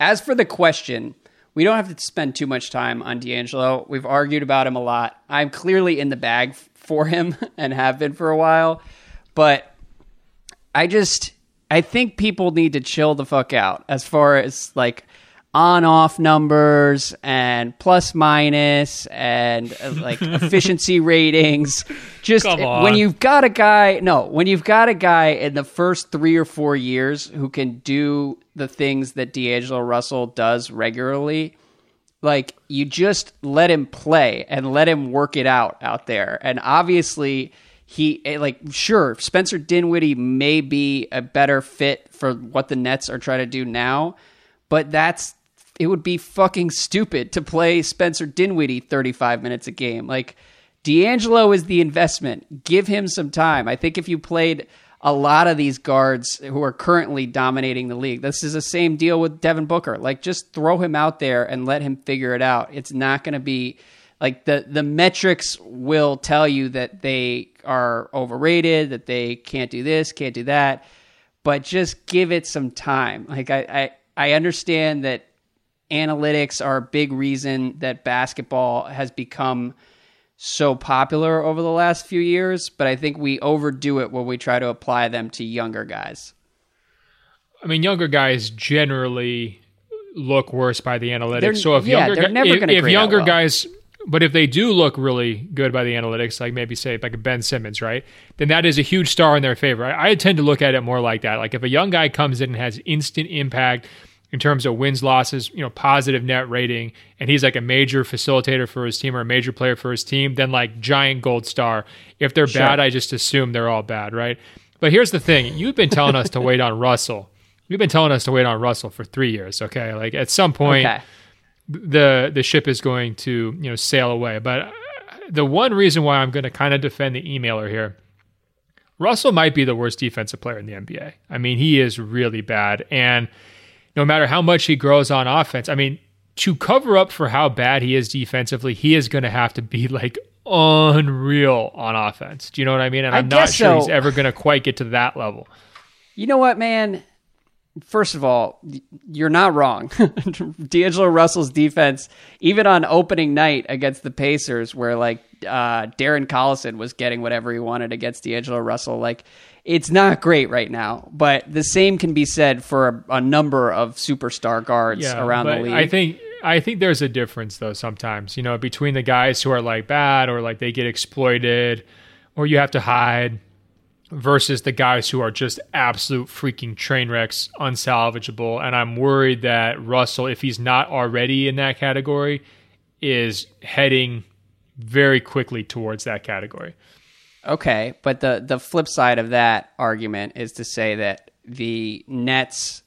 As for the question, we don't have to spend too much time on D'Angelo. We've argued about him a lot. I'm clearly in the bag for him and have been for a while. But I just, I think people need to chill the fuck out as far as like on off numbers and plus minus and uh, like efficiency ratings. Just when you've got a guy, no, when you've got a guy in the first three or four years who can do the things that D'Angelo Russell does regularly, like you just let him play and let him work it out out there. And obviously, he eh, like sure Spencer Dinwiddie may be a better fit for what the Nets are trying to do now, but that's it would be fucking stupid to play Spencer Dinwiddie 35 minutes a game. Like D'Angelo is the investment. Give him some time. I think if you played a lot of these guards who are currently dominating the league, this is the same deal with Devin Booker. Like just throw him out there and let him figure it out. It's not going to be like the the metrics will tell you that they are overrated, that they can't do this, can't do that, but just give it some time. Like I I, I understand that analytics are a big reason that basketball has become so popular over the last few years, but I think we overdo it when we try to apply them to younger guys. I mean, younger guys generally look worse by the analytics. They're, so if yeah, younger, if, if younger well. guys, but if they do look really good by the analytics, like maybe say like a Ben Simmons, right? Then that is a huge star in their favor. I, I tend to look at it more like that. Like if a young guy comes in and has instant impact in terms of wins, losses, you know, positive net rating, and he's like a major facilitator for his team or a major player for his team, then like giant gold star. If they're sure. bad, I just assume they're all bad, right? But here's the thing: you've been telling us to wait on Russell. You've been telling us to wait on Russell for three years. Okay, like at some point, okay. the the ship is going to you know sail away. But uh, the one reason why I'm going to kind of defend the emailer here. Russell might be the worst defensive player in the NBA. I mean, he is really bad. And no matter how much he grows on offense, I mean, to cover up for how bad he is defensively, he is going to have to be like unreal on offense. Do you know what I mean? And I'm not sure so. he's ever going to quite get to that level. You know what, man? First of all, you're not wrong. D'Angelo Russell's defense, even on opening night against the Pacers, where like uh, Darren Collison was getting whatever he wanted against D'Angelo Russell, like it's not great right now, but the same can be said for a, a number of superstar guards yeah, around the league. I think I think there's a difference though sometimes, you know, between the guys who are like bad or like they get exploited or you have to hide versus the guys who are just absolute freaking train wrecks, unsalvageable. And I'm worried that Russell, if he's not already in that category, is heading very quickly towards that category. Okay, but the the flip side of that argument is to say that the Nets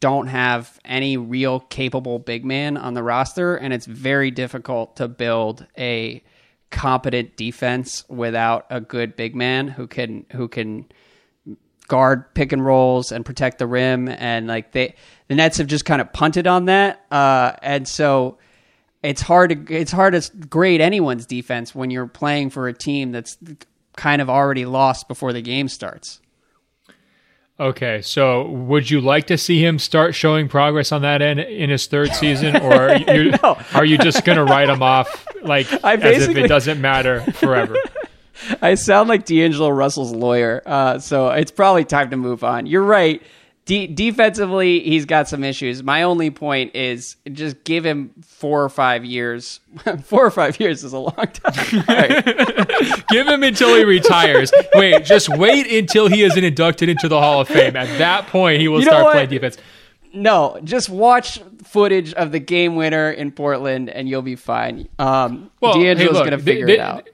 don't have any real capable big man on the roster, and it's very difficult to build a competent defense without a good big man who can who can guard pick and rolls and protect the rim. And like they the Nets have just kind of punted on that. Uh, and so it's hard to it's hard to grade anyone's defense when you're playing for a team that's kind of already lost before the game starts. Okay, so would you like to see him start showing progress on that end in his third season, or you, no. are you just going to write him off like as if it doesn't matter forever? I sound like D'Angelo Russell's lawyer, uh, so it's probably time to move on. You're right. De- defensively, he's got some issues. My only point is just give him four or five years. four or five years is a long time. give him until he retires. Wait, just wait until he isn't inducted into the Hall of Fame. At that point, he will you start playing defense. No, just watch footage of the game winner in Portland, and you'll be fine. Um, well, D'Angelo's hey, going to figure it out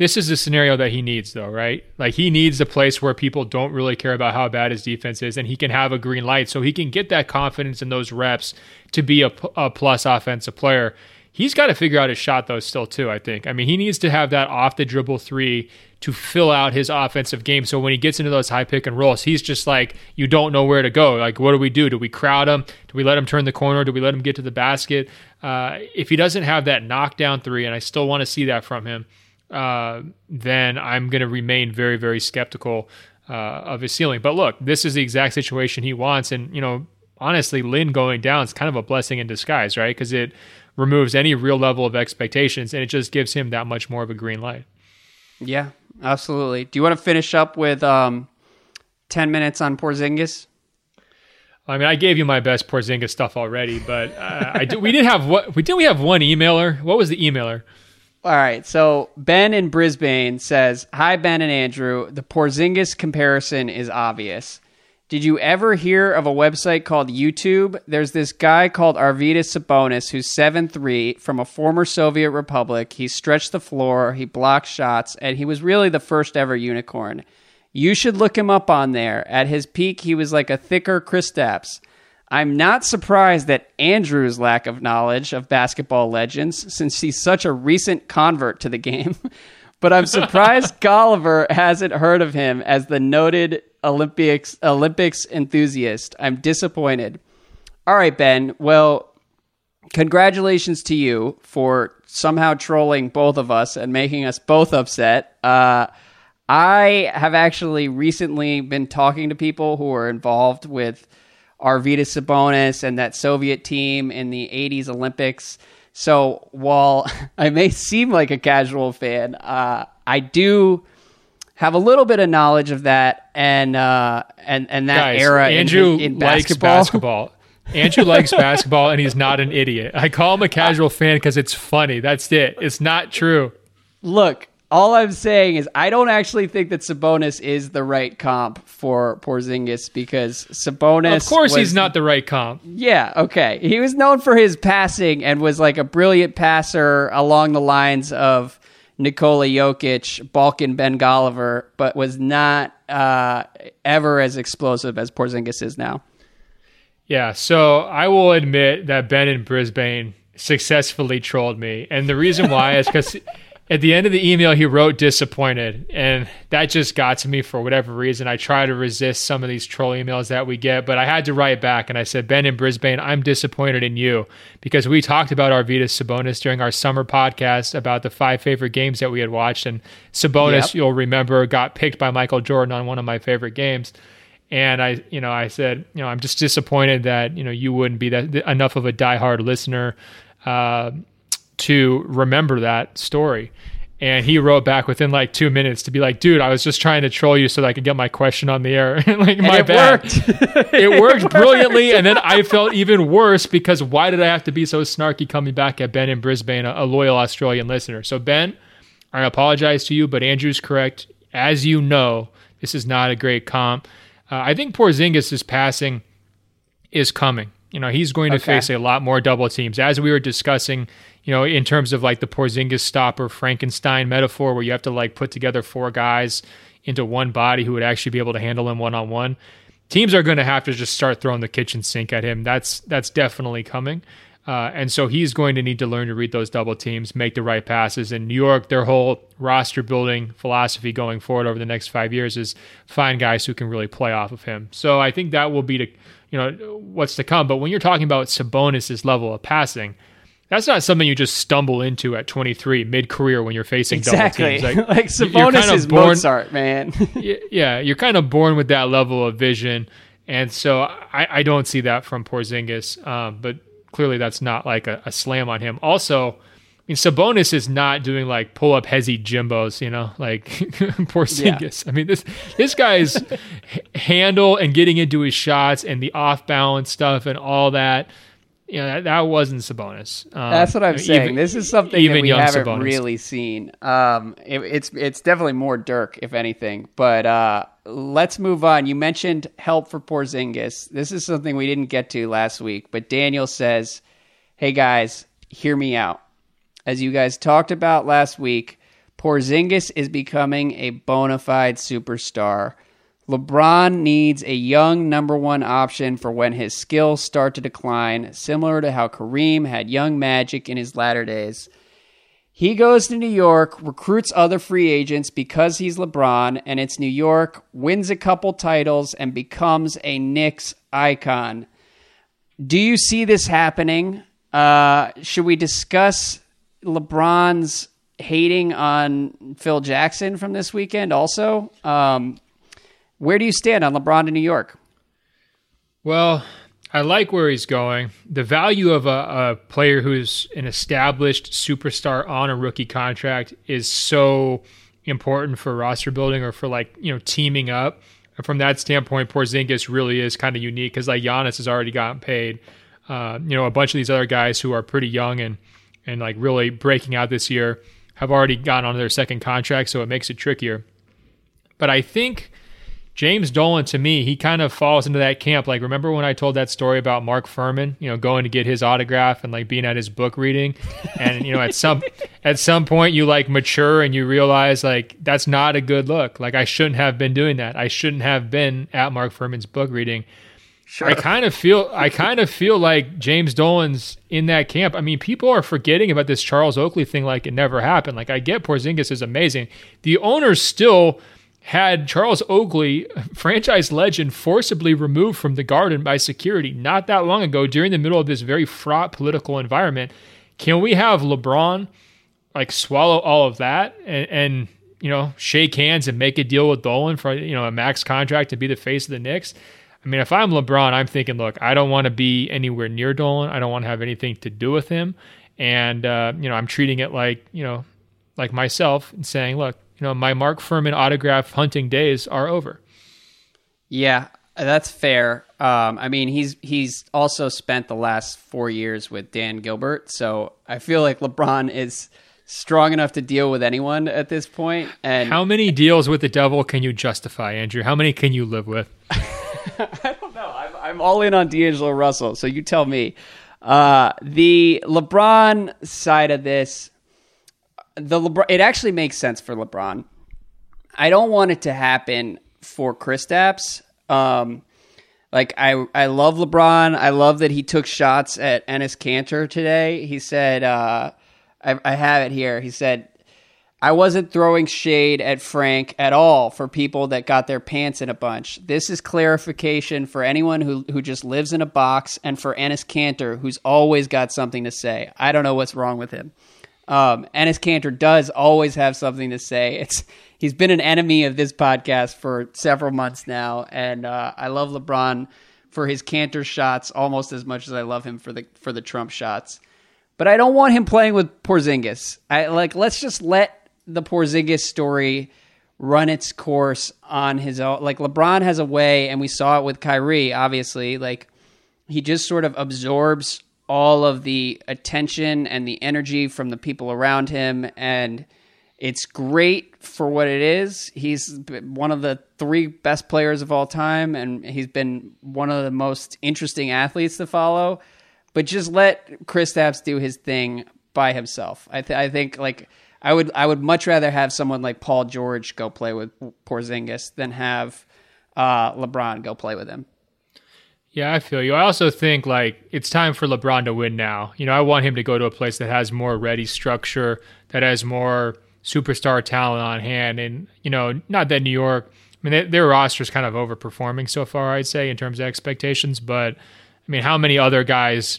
this is the scenario that he needs, though, right? Like he needs a place where people don't really care about how bad his defense is, and he can have a green light, so he can get that confidence in those reps to be a, a plus offensive player. He's got to figure out his shot, though, still too. I think. I mean, he needs to have that off the dribble three to fill out his offensive game. So when he gets into those high pick and rolls, he's just like, you don't know where to go. Like, what do we do? Do we crowd him? Do we let him turn the corner? Do we let him get to the basket? Uh, if he doesn't have that knockdown three, and I still want to see that from him uh, then I'm going to remain very, very skeptical uh, of his ceiling. But look, this is the exact situation he wants. And, you know, honestly, Lin going down is kind of a blessing in disguise, right? Because it removes any real level of expectations and it just gives him that much more of a green light. Yeah, absolutely. Do you want to finish up with um, 10 minutes on Porzingis? I mean, I gave you my best Porzingis stuff already, but uh, I did, we did have what we did. We have one emailer. What was the emailer? All right. So Ben in Brisbane says, "Hi Ben and Andrew. The Porzingis comparison is obvious. Did you ever hear of a website called YouTube? There's this guy called Arvydas Sabonis who's seven three from a former Soviet republic. He stretched the floor, he blocked shots, and he was really the first ever unicorn. You should look him up on there. At his peak, he was like a thicker Kristaps." I'm not surprised that Andrew's lack of knowledge of basketball legends, since he's such a recent convert to the game. but I'm surprised Golliver hasn't heard of him as the noted Olympics Olympics enthusiast. I'm disappointed. All right, Ben. Well, congratulations to you for somehow trolling both of us and making us both upset. Uh, I have actually recently been talking to people who are involved with Arvydas Sabonis and that Soviet team in the 80s Olympics. So while I may seem like a casual fan, uh, I do have a little bit of knowledge of that and uh, and and that Guys, era Andrew in, in basketball. Likes basketball. Andrew likes basketball and he's not an idiot. I call him a casual fan because it's funny. That's it. It's not true. Look, all I'm saying is I don't actually think that Sabonis is the right comp for Porzingis because Sabonis. Of course, was, he's not the right comp. Yeah, okay. He was known for his passing and was like a brilliant passer along the lines of Nikola Jokic, Balkan Ben Golliver, but was not uh, ever as explosive as Porzingis is now. Yeah, so I will admit that Ben in Brisbane successfully trolled me, and the reason why is because. At the end of the email he wrote disappointed and that just got to me for whatever reason. I try to resist some of these troll emails that we get but i had to write back and i said ben in brisbane i'm disappointed in you because we talked about arvydas sabonis during our summer podcast about the five favorite games that we had watched and sabonis yep. you'll remember got picked by michael jordan on one of my favorite games. And I, you know, I said, you know, I'm just disappointed that you know you wouldn't be that enough of a diehard listener. Uh, to remember that story. And he wrote back within like two minutes to be like, dude, I was just trying to troll you so that I could get my question on the air. like, and my it bad. Worked. it, it worked brilliantly. And then I felt even worse because why did I have to be so snarky coming back at Ben in Brisbane, a, a loyal Australian listener? So, Ben, I apologize to you, but Andrew's correct. As you know, this is not a great comp. Uh, I think Porzingis' is passing is coming. You know, he's going to okay. face a lot more double teams. As we were discussing, you know, in terms of like the Porzingis stopper Frankenstein metaphor, where you have to like put together four guys into one body who would actually be able to handle him one on one. teams are going to have to just start throwing the kitchen sink at him. That's that's definitely coming. Uh, and so he's going to need to learn to read those double teams, make the right passes. In New York, their whole roster building philosophy going forward over the next five years is find guys who can really play off of him. So I think that will be the, you know what's to come. But when you're talking about Sabonis's level of passing, that's not something you just stumble into at 23 mid-career when you're facing exactly. double teams. Like, like Sabonis is born, Mozart, man. yeah, you're kind of born with that level of vision, and so I, I don't see that from Porzingis. Um, but clearly, that's not like a, a, slam on him. Also, I mean, Sabonis is not doing like pull-up hezzy jimbos, you know, like Porzingis. Yeah. I mean, this this guy's handle and getting into his shots and the off-balance stuff and all that you know, that, that wasn't Sabonis. Um, That's what I'm saying. Even, this is something that we haven't Sabonis. really seen. Um, it, it's it's definitely more Dirk, if anything. But uh, let's move on. You mentioned help for Porzingis. This is something we didn't get to last week, but Daniel says, "Hey guys, hear me out. As you guys talked about last week, Porzingis is becoming a bona fide superstar." LeBron needs a young number one option for when his skills start to decline, similar to how Kareem had young Magic in his latter days. He goes to New York, recruits other free agents because he's LeBron, and it's New York, wins a couple titles, and becomes a Knicks icon. Do you see this happening? Uh, should we discuss LeBron's hating on Phil Jackson from this weekend also? Um, where do you stand on LeBron in New York? Well, I like where he's going. The value of a, a, player who's an established superstar on a rookie contract is so important for roster building or for like you know teaming up. And from that standpoint, Porzingis really is kind of unique because like Giannis has already gotten paid. Uh, you know, a bunch of these other guys who are pretty young and and like really breaking out this year have already gone on their second contract, so it makes it trickier. But I think James Dolan, to me, he kind of falls into that camp. Like, remember when I told that story about Mark Fuhrman, you know, going to get his autograph and like being at his book reading, and you know, at some at some point you like mature and you realize like that's not a good look. Like, I shouldn't have been doing that. I shouldn't have been at Mark Fuhrman's book reading. Sure. I kind of feel I kind of feel like James Dolan's in that camp. I mean, people are forgetting about this Charles Oakley thing like it never happened. Like I get Porzingis is amazing. The owners still had Charles Oakley, franchise legend, forcibly removed from the garden by security not that long ago during the middle of this very fraught political environment. Can we have LeBron like swallow all of that and, and you know shake hands and make a deal with Dolan for you know a max contract to be the face of the Knicks? I mean, if I'm LeBron, I'm thinking, look, I don't want to be anywhere near Dolan. I don't want to have anything to do with him, and uh, you know, I'm treating it like you know, like myself and saying, look, you know, my Mark Fuhrman autograph hunting days are over. Yeah, that's fair. Um, I mean, he's he's also spent the last four years with Dan Gilbert, so I feel like LeBron is strong enough to deal with anyone at this point. And how many deals with the devil can you justify, Andrew? How many can you live with? I don't know. I'm, I'm all in on D'Angelo Russell, so you tell me. Uh, the LeBron side of this, the LeBron, it actually makes sense for LeBron. I don't want it to happen for Kristaps. Um, like I, I love LeBron. I love that he took shots at Enes Kanter today. He said, uh, I, I have it here. He said, I wasn't throwing shade at Frank at all for people that got their pants in a bunch. This is clarification for anyone who, who just lives in a box and for Enes Kanter, who's always got something to say. I don't know what's wrong with him. Um, Enes Kanter does always have something to say. It's he's been an enemy of this podcast for several months now, and uh, I love LeBron for his Kanter shots almost as much as I love him for the for the Trump shots. But I don't want him playing with Porzingis. I like let's just let the Porzingis story run its course on his own. Like LeBron has a way, and we saw it with Kyrie. Obviously, like he just sort of absorbs all of the attention and the energy from the people around him and it's great for what it is. He's one of the three best players of all time, and he's been one of the most interesting athletes to follow. But just let Kristaps do his thing by himself. I, th- I think like I would I would much rather have someone like Paul George go play with Porzingis than have uh, LeBron go play with him. Yeah, I feel you. I also think like it's time for LeBron to win now. You know, I want him to go to a place that has more ready structure, that has more superstar talent on hand, and you know, not that New York. I mean, they, their roster's kind of overperforming so far, I'd say, in terms of expectations. But I mean, how many other guys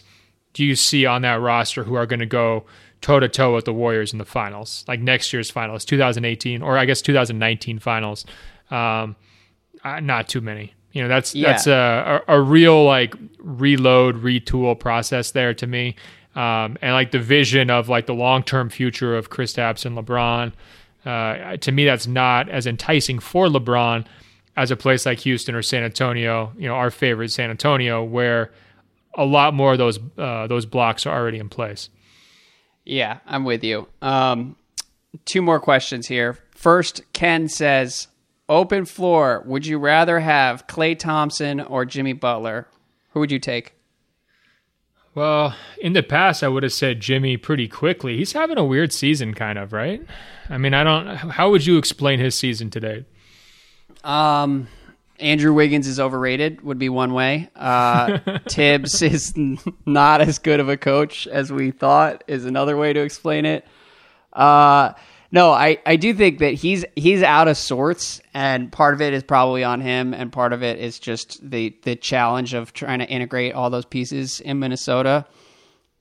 do you see on that roster who are going to go toe to toe with the Warriors in the finals, like next year's finals, 2018, or I guess 2019 finals? Um, not too many. You know, that's yeah. that's a, a, a real like reload, retool process there to me. Um, and like the vision of like the long term future of Kristaps and LeBron. Uh, to me, that's not as enticing for LeBron as a place like Houston or San Antonio. You know, our favorite San Antonio, where a lot more of those uh, those blocks are already in place. Yeah, I'm with you. Um, two more questions here. First, Ken says, Open floor. Would you rather have Klay Thompson or Jimmy Butler? Who would you take? Well, in the past, I would have said Jimmy pretty quickly. He's having a weird season, kind of, right? I mean, I don't. How would you explain his season today? Um, Andrew Wiggins is overrated. Would be one way. Uh, Thibs is not as good of a coach as we thought. Is another way to explain it. Uh, no, I, I do think that he's he's out of sorts, and part of it is probably on him, and part of it is just the the challenge of trying to integrate all those pieces in Minnesota.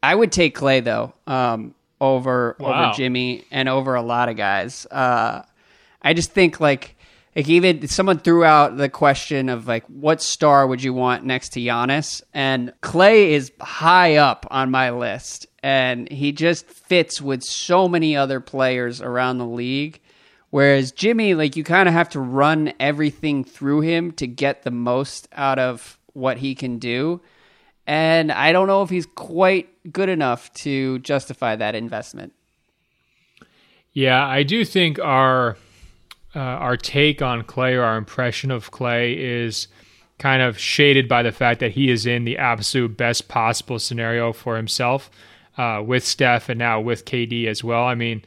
I would take Klay though um, over wow. over Jimmy and over a lot of guys. Uh, I just think like like even someone threw out the question of like what star would you want next to Giannis, and Klay is high up on my list and he just fits with so many other players around the league. Whereas Jimmy, like you kind of have to run everything through him to get the most out of what he can do. And I don't know if he's quite good enough to justify that investment. Yeah, I do think our uh, our take on Klay or our impression of Klay is kind of shaded by the fact that he is in the absolute best possible scenario for himself uh, with Steph and now with KD as well. I mean,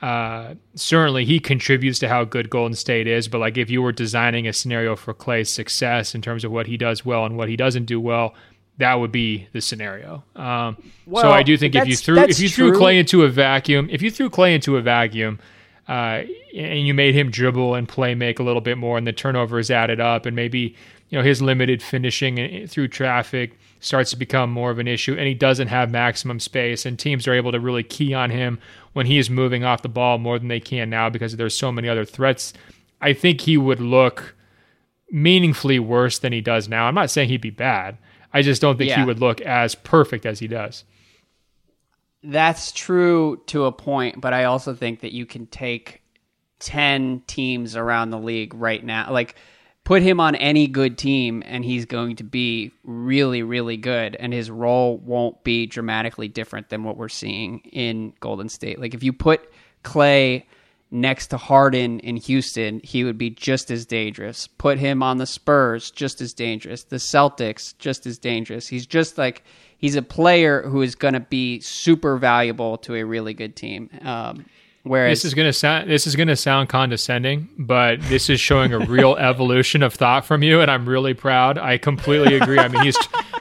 uh, certainly he contributes to how good Golden State is, but like if you were designing a scenario for Klay's success in terms of what he does well and what he doesn't do well, that would be the scenario. Um, well, so I do think if you threw if you true. threw Klay into a vacuum, if you threw Klay into a vacuum, uh, and you made him dribble and play make a little bit more, and the turnovers added up, and maybe you know his limited finishing through traffic starts to become more of an issue and he doesn't have maximum space and teams are able to really key on him when he is moving off the ball more than they can now because there's so many other threats. I think he would look meaningfully worse than he does now. I'm not saying he'd be bad. I just don't think yeah. he would look as perfect as he does. That's true to a point but i also think that you can take 10 teams around the league right now like put him on any good team and he's going to be really really good and his role won't be dramatically different than what we're seeing in Golden State. Like if you put Klay next to Harden in Houston, he would be just as dangerous. Put him on the Spurs, just as dangerous. The Celtics, just as dangerous. He's just like he's a player who is going to be super valuable to a really good team. Um, Whereas this is gonna sound this is gonna sound condescending, but this is showing a real evolution of thought from you, and I'm really proud. I completely agree. I mean, he's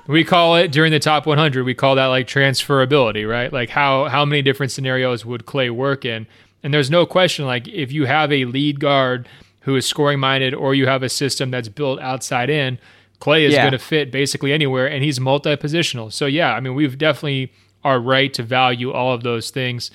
we call it during the top 100, we call that like transferability, right? Like how how many different scenarios would Klay work in? And there's no question, like if you have a lead guard who is scoring minded, or you have a system that's built outside in, Klay is yeah. going to fit basically anywhere, and he's multi positional. So yeah, I mean, we've definitely are right to value all of those things.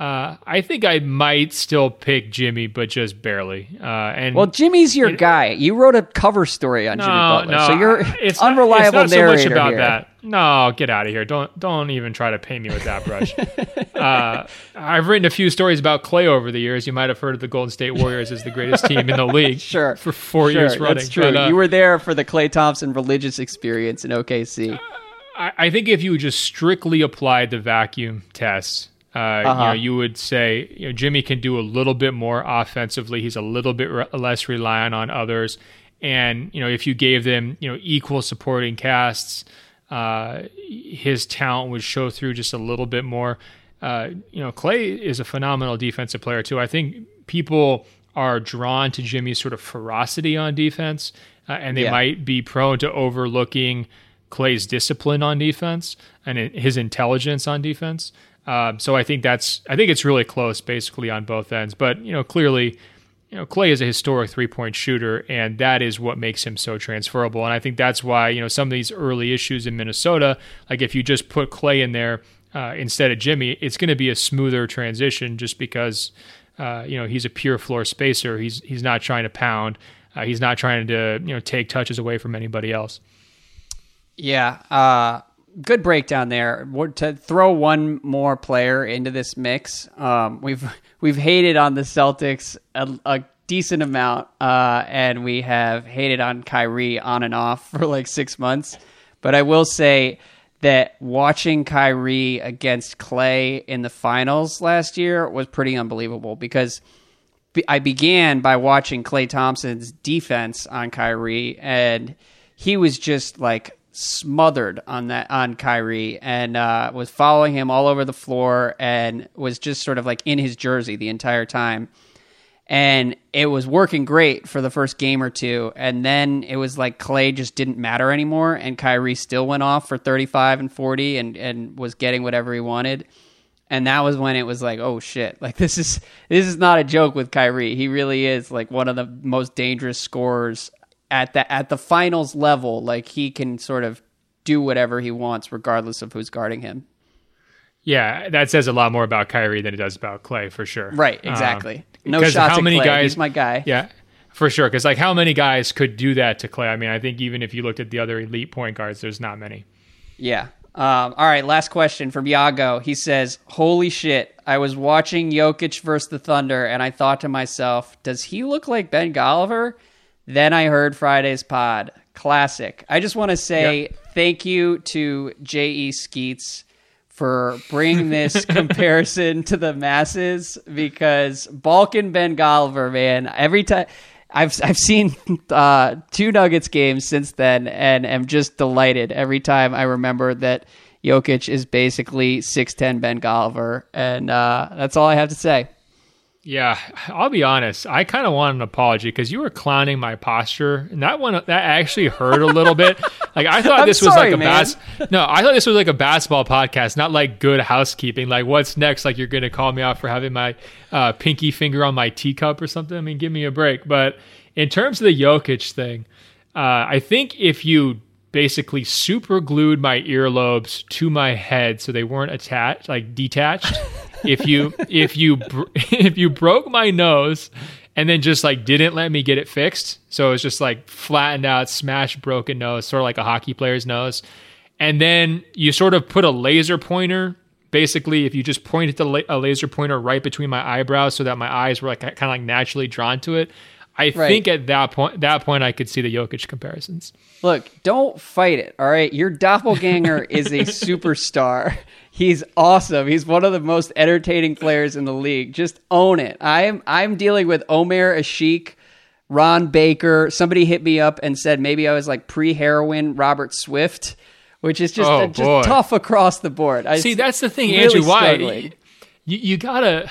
Uh, I think I might still pick Jimmy, but just barely. Uh, and well, Jimmy's your it, guy. You wrote a cover story on no, Jimmy Butler, no, so you're it's unreliable not, it's not narrator so much about here. that. No, get out of here! Don't don't even try to paint me with that brush. uh, I've written a few stories about Klay over the years. You might have heard of the Golden State Warriors as the greatest team in the league. sure, for four sure, years running. That's true. But, uh, you were there for the Klay Thompson religious experience in OKC. I, I think if you just strictly applied the vacuum test uh, uh-huh. You know, you would say you know, Jimmy can do a little bit more offensively. He's a little bit re- less reliant on others, and you know, if you gave them you know equal supporting casts, uh, his talent would show through just a little bit more. Uh, you know, Klay is a phenomenal defensive player too. I think people are drawn to Jimmy's sort of ferocity on defense. uh, and they Yeah. might be prone to overlooking Klay's discipline on defense and his intelligence on defense. Um, so I think that's I think it's really close, basically on both ends. But you know, clearly, you know, Klay is a historic three point shooter, and that is what makes him so transferable. And I think that's why you know some of these early issues in Minnesota, like if you just put Klay in there uh, instead of Jimmy, it's going to be a smoother transition just because uh, you know he's a pure floor spacer. He's he's not trying to pound. Uh, he's not trying to you know take touches away from anybody else. Yeah, uh, good breakdown there. To throw one more player into this mix, um, we've we've hated on the Celtics a, a decent amount, uh, and we have hated on Kyrie on and off for like six months. But I will say that watching Kyrie against Klay in the finals last year was pretty unbelievable because I began by watching Klay Thompson's defense on Kyrie, and he was just like smothered on that on Kyrie, and uh, was following him all over the floor, and was just sort of like in his jersey the entire time. And it was working great for the first game or two, and then it was like Klay just didn't matter anymore, and Kyrie still went off for thirty five and forty, and and was getting whatever he wanted and that was when it was like, oh shit, like this is this is not a joke with Kyrie. He really is like one of the most dangerous scorers at the at the finals level. Like he can sort of do whatever he wants regardless of who's guarding him. Yeah, that says a lot more about Kyrie than it does about Klay for sure. Right, Um, exactly. no because shots how many Klay. guys? He's my guy. Yeah, for sure. Because like, how many guys could do that to Klay? I mean, I think even if you looked at the other elite point guards, there's not many. Yeah. Um, all right, last question from Yago. He says, Holy shit, I was watching Jokic versus the Thunder, and I thought to myself, does he look like Ben Golliver? Then I heard Friday's pod. Classic. I just want to say thank you to J.E. Skeets for bringing this comparison to the masses because Balkan Ben Golliver, man, every time. I've I've seen uh, two Nuggets games since then, and am just delighted every time I remember that Jokic is basically six ten Ben Golliver, and uh, that's all I have to say. Yeah, I'll be honest. I kind of want an apology because you were clowning my posture, and that one that actually hurt a little bit. Like I thought this was sorry, like a bas- No, I thought this was like a basketball podcast, not like good housekeeping. Like what's next? Like you're gonna call me out for having my uh, pinky finger on my teacup or something? I mean, give me a break. But in terms of the Jokic thing, uh, I think if you basically super glued my earlobes to my head so they weren't attached, like detached. if you if you br- if you broke my nose and then just like didn't let me get it fixed, so it was just like flattened out, smashed, broken nose, sort of like a hockey player's nose, and then you sort of put a laser pointer. Basically, if you just pointed the la- a laser pointer right between my eyebrows, so that my eyes were like kind of like naturally drawn to it, I Right. think at that point, that point, I could see the Jokic comparisons. Look, don't fight it. All right, your doppelganger is a superstar. He's awesome. He's one of the most entertaining players in the league. Just own it. I'm I'm dealing with Omer Asik, Ron Baker. Somebody hit me up and said maybe I was like pre-heroin Robert Swift, which is just Oh, just tough across the board. I See, that's the thing, really Andrew. Why you, you gotta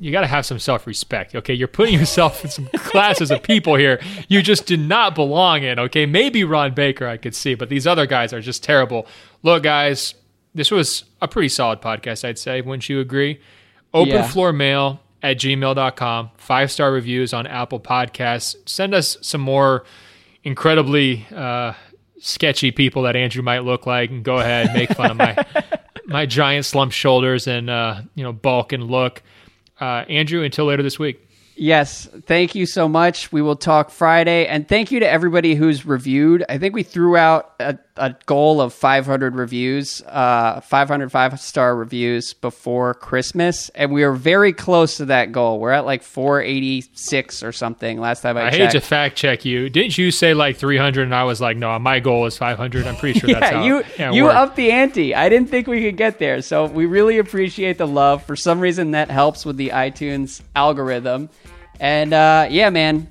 you gotta have some self respect. Okay, you're putting yourself in some classes of people here you just do not belong in. Okay, maybe Ron Baker I could see, but these other guys are just terrible. Look, guys, this was a pretty solid podcast, I'd say. Wouldn't you agree? Open Yeah. floor mail at gmail.com, five star reviews on Apple Podcasts. Send us some more incredibly uh, sketchy people that Andrew might look like, and go ahead make fun of my my giant slump shoulders and uh, you know bulk and look. Uh, Andrew, until later this week. Yes, thank you so much. We will talk Friday, and thank you to everybody who's reviewed. I think we threw out a, a goal of 500 reviews, uh, 500 five star reviews before Christmas, and we are very close to that goal. We're at like 486 or something. Last time I, I hate to fact check you. Didn't you say like 300? And I was like, no, my goal is 500. I'm pretty sure that's yeah, how you it you worked. upped the ante. I didn't think we could get there, so we really appreciate the love. For some reason, that helps with the iTunes algorithm. And uh, yeah, man,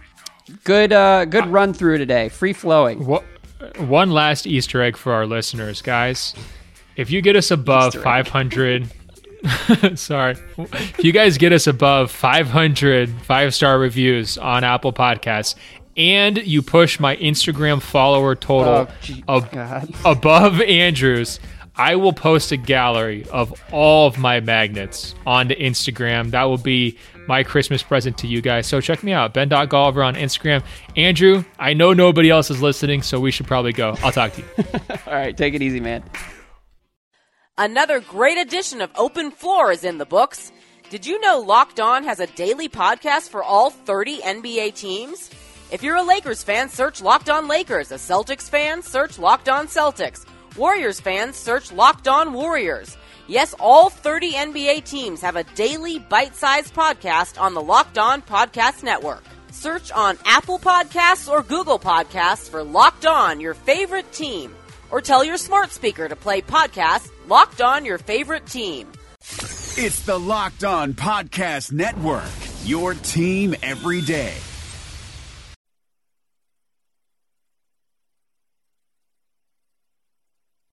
good uh, good run through today, free flowing. One last Easter egg for our listeners, guys. If you get us above 500, sorry, if you guys get us above 500 five star reviews on Apple Podcasts and you push my Instagram follower total Oh, ab- above Andrew's, I will post a gallery of all of my magnets onto Instagram. That will be my Christmas present to you guys. So check me out, Ben.Golliver on Instagram. Andrew, I know nobody else is listening, so we should probably go. I'll talk to you. All right, take it easy, man. Another great edition of Open Floor is in the books. Did you know Locked On has a daily podcast for all 30 NBA teams? If you're a Lakers fan, search Locked On Lakers. A Celtics fan, search Locked On Celtics. Warriors fans, search Locked On Warriors. Yes, all 30 NBA teams have a daily bite-sized podcast on the Locked On Podcast Network. Search on Apple Podcasts or Google Podcasts for Locked On, your favorite team. Or tell your smart speaker to play podcast Locked On Your Favorite Team. It's the Locked On Podcast Network, your team every day.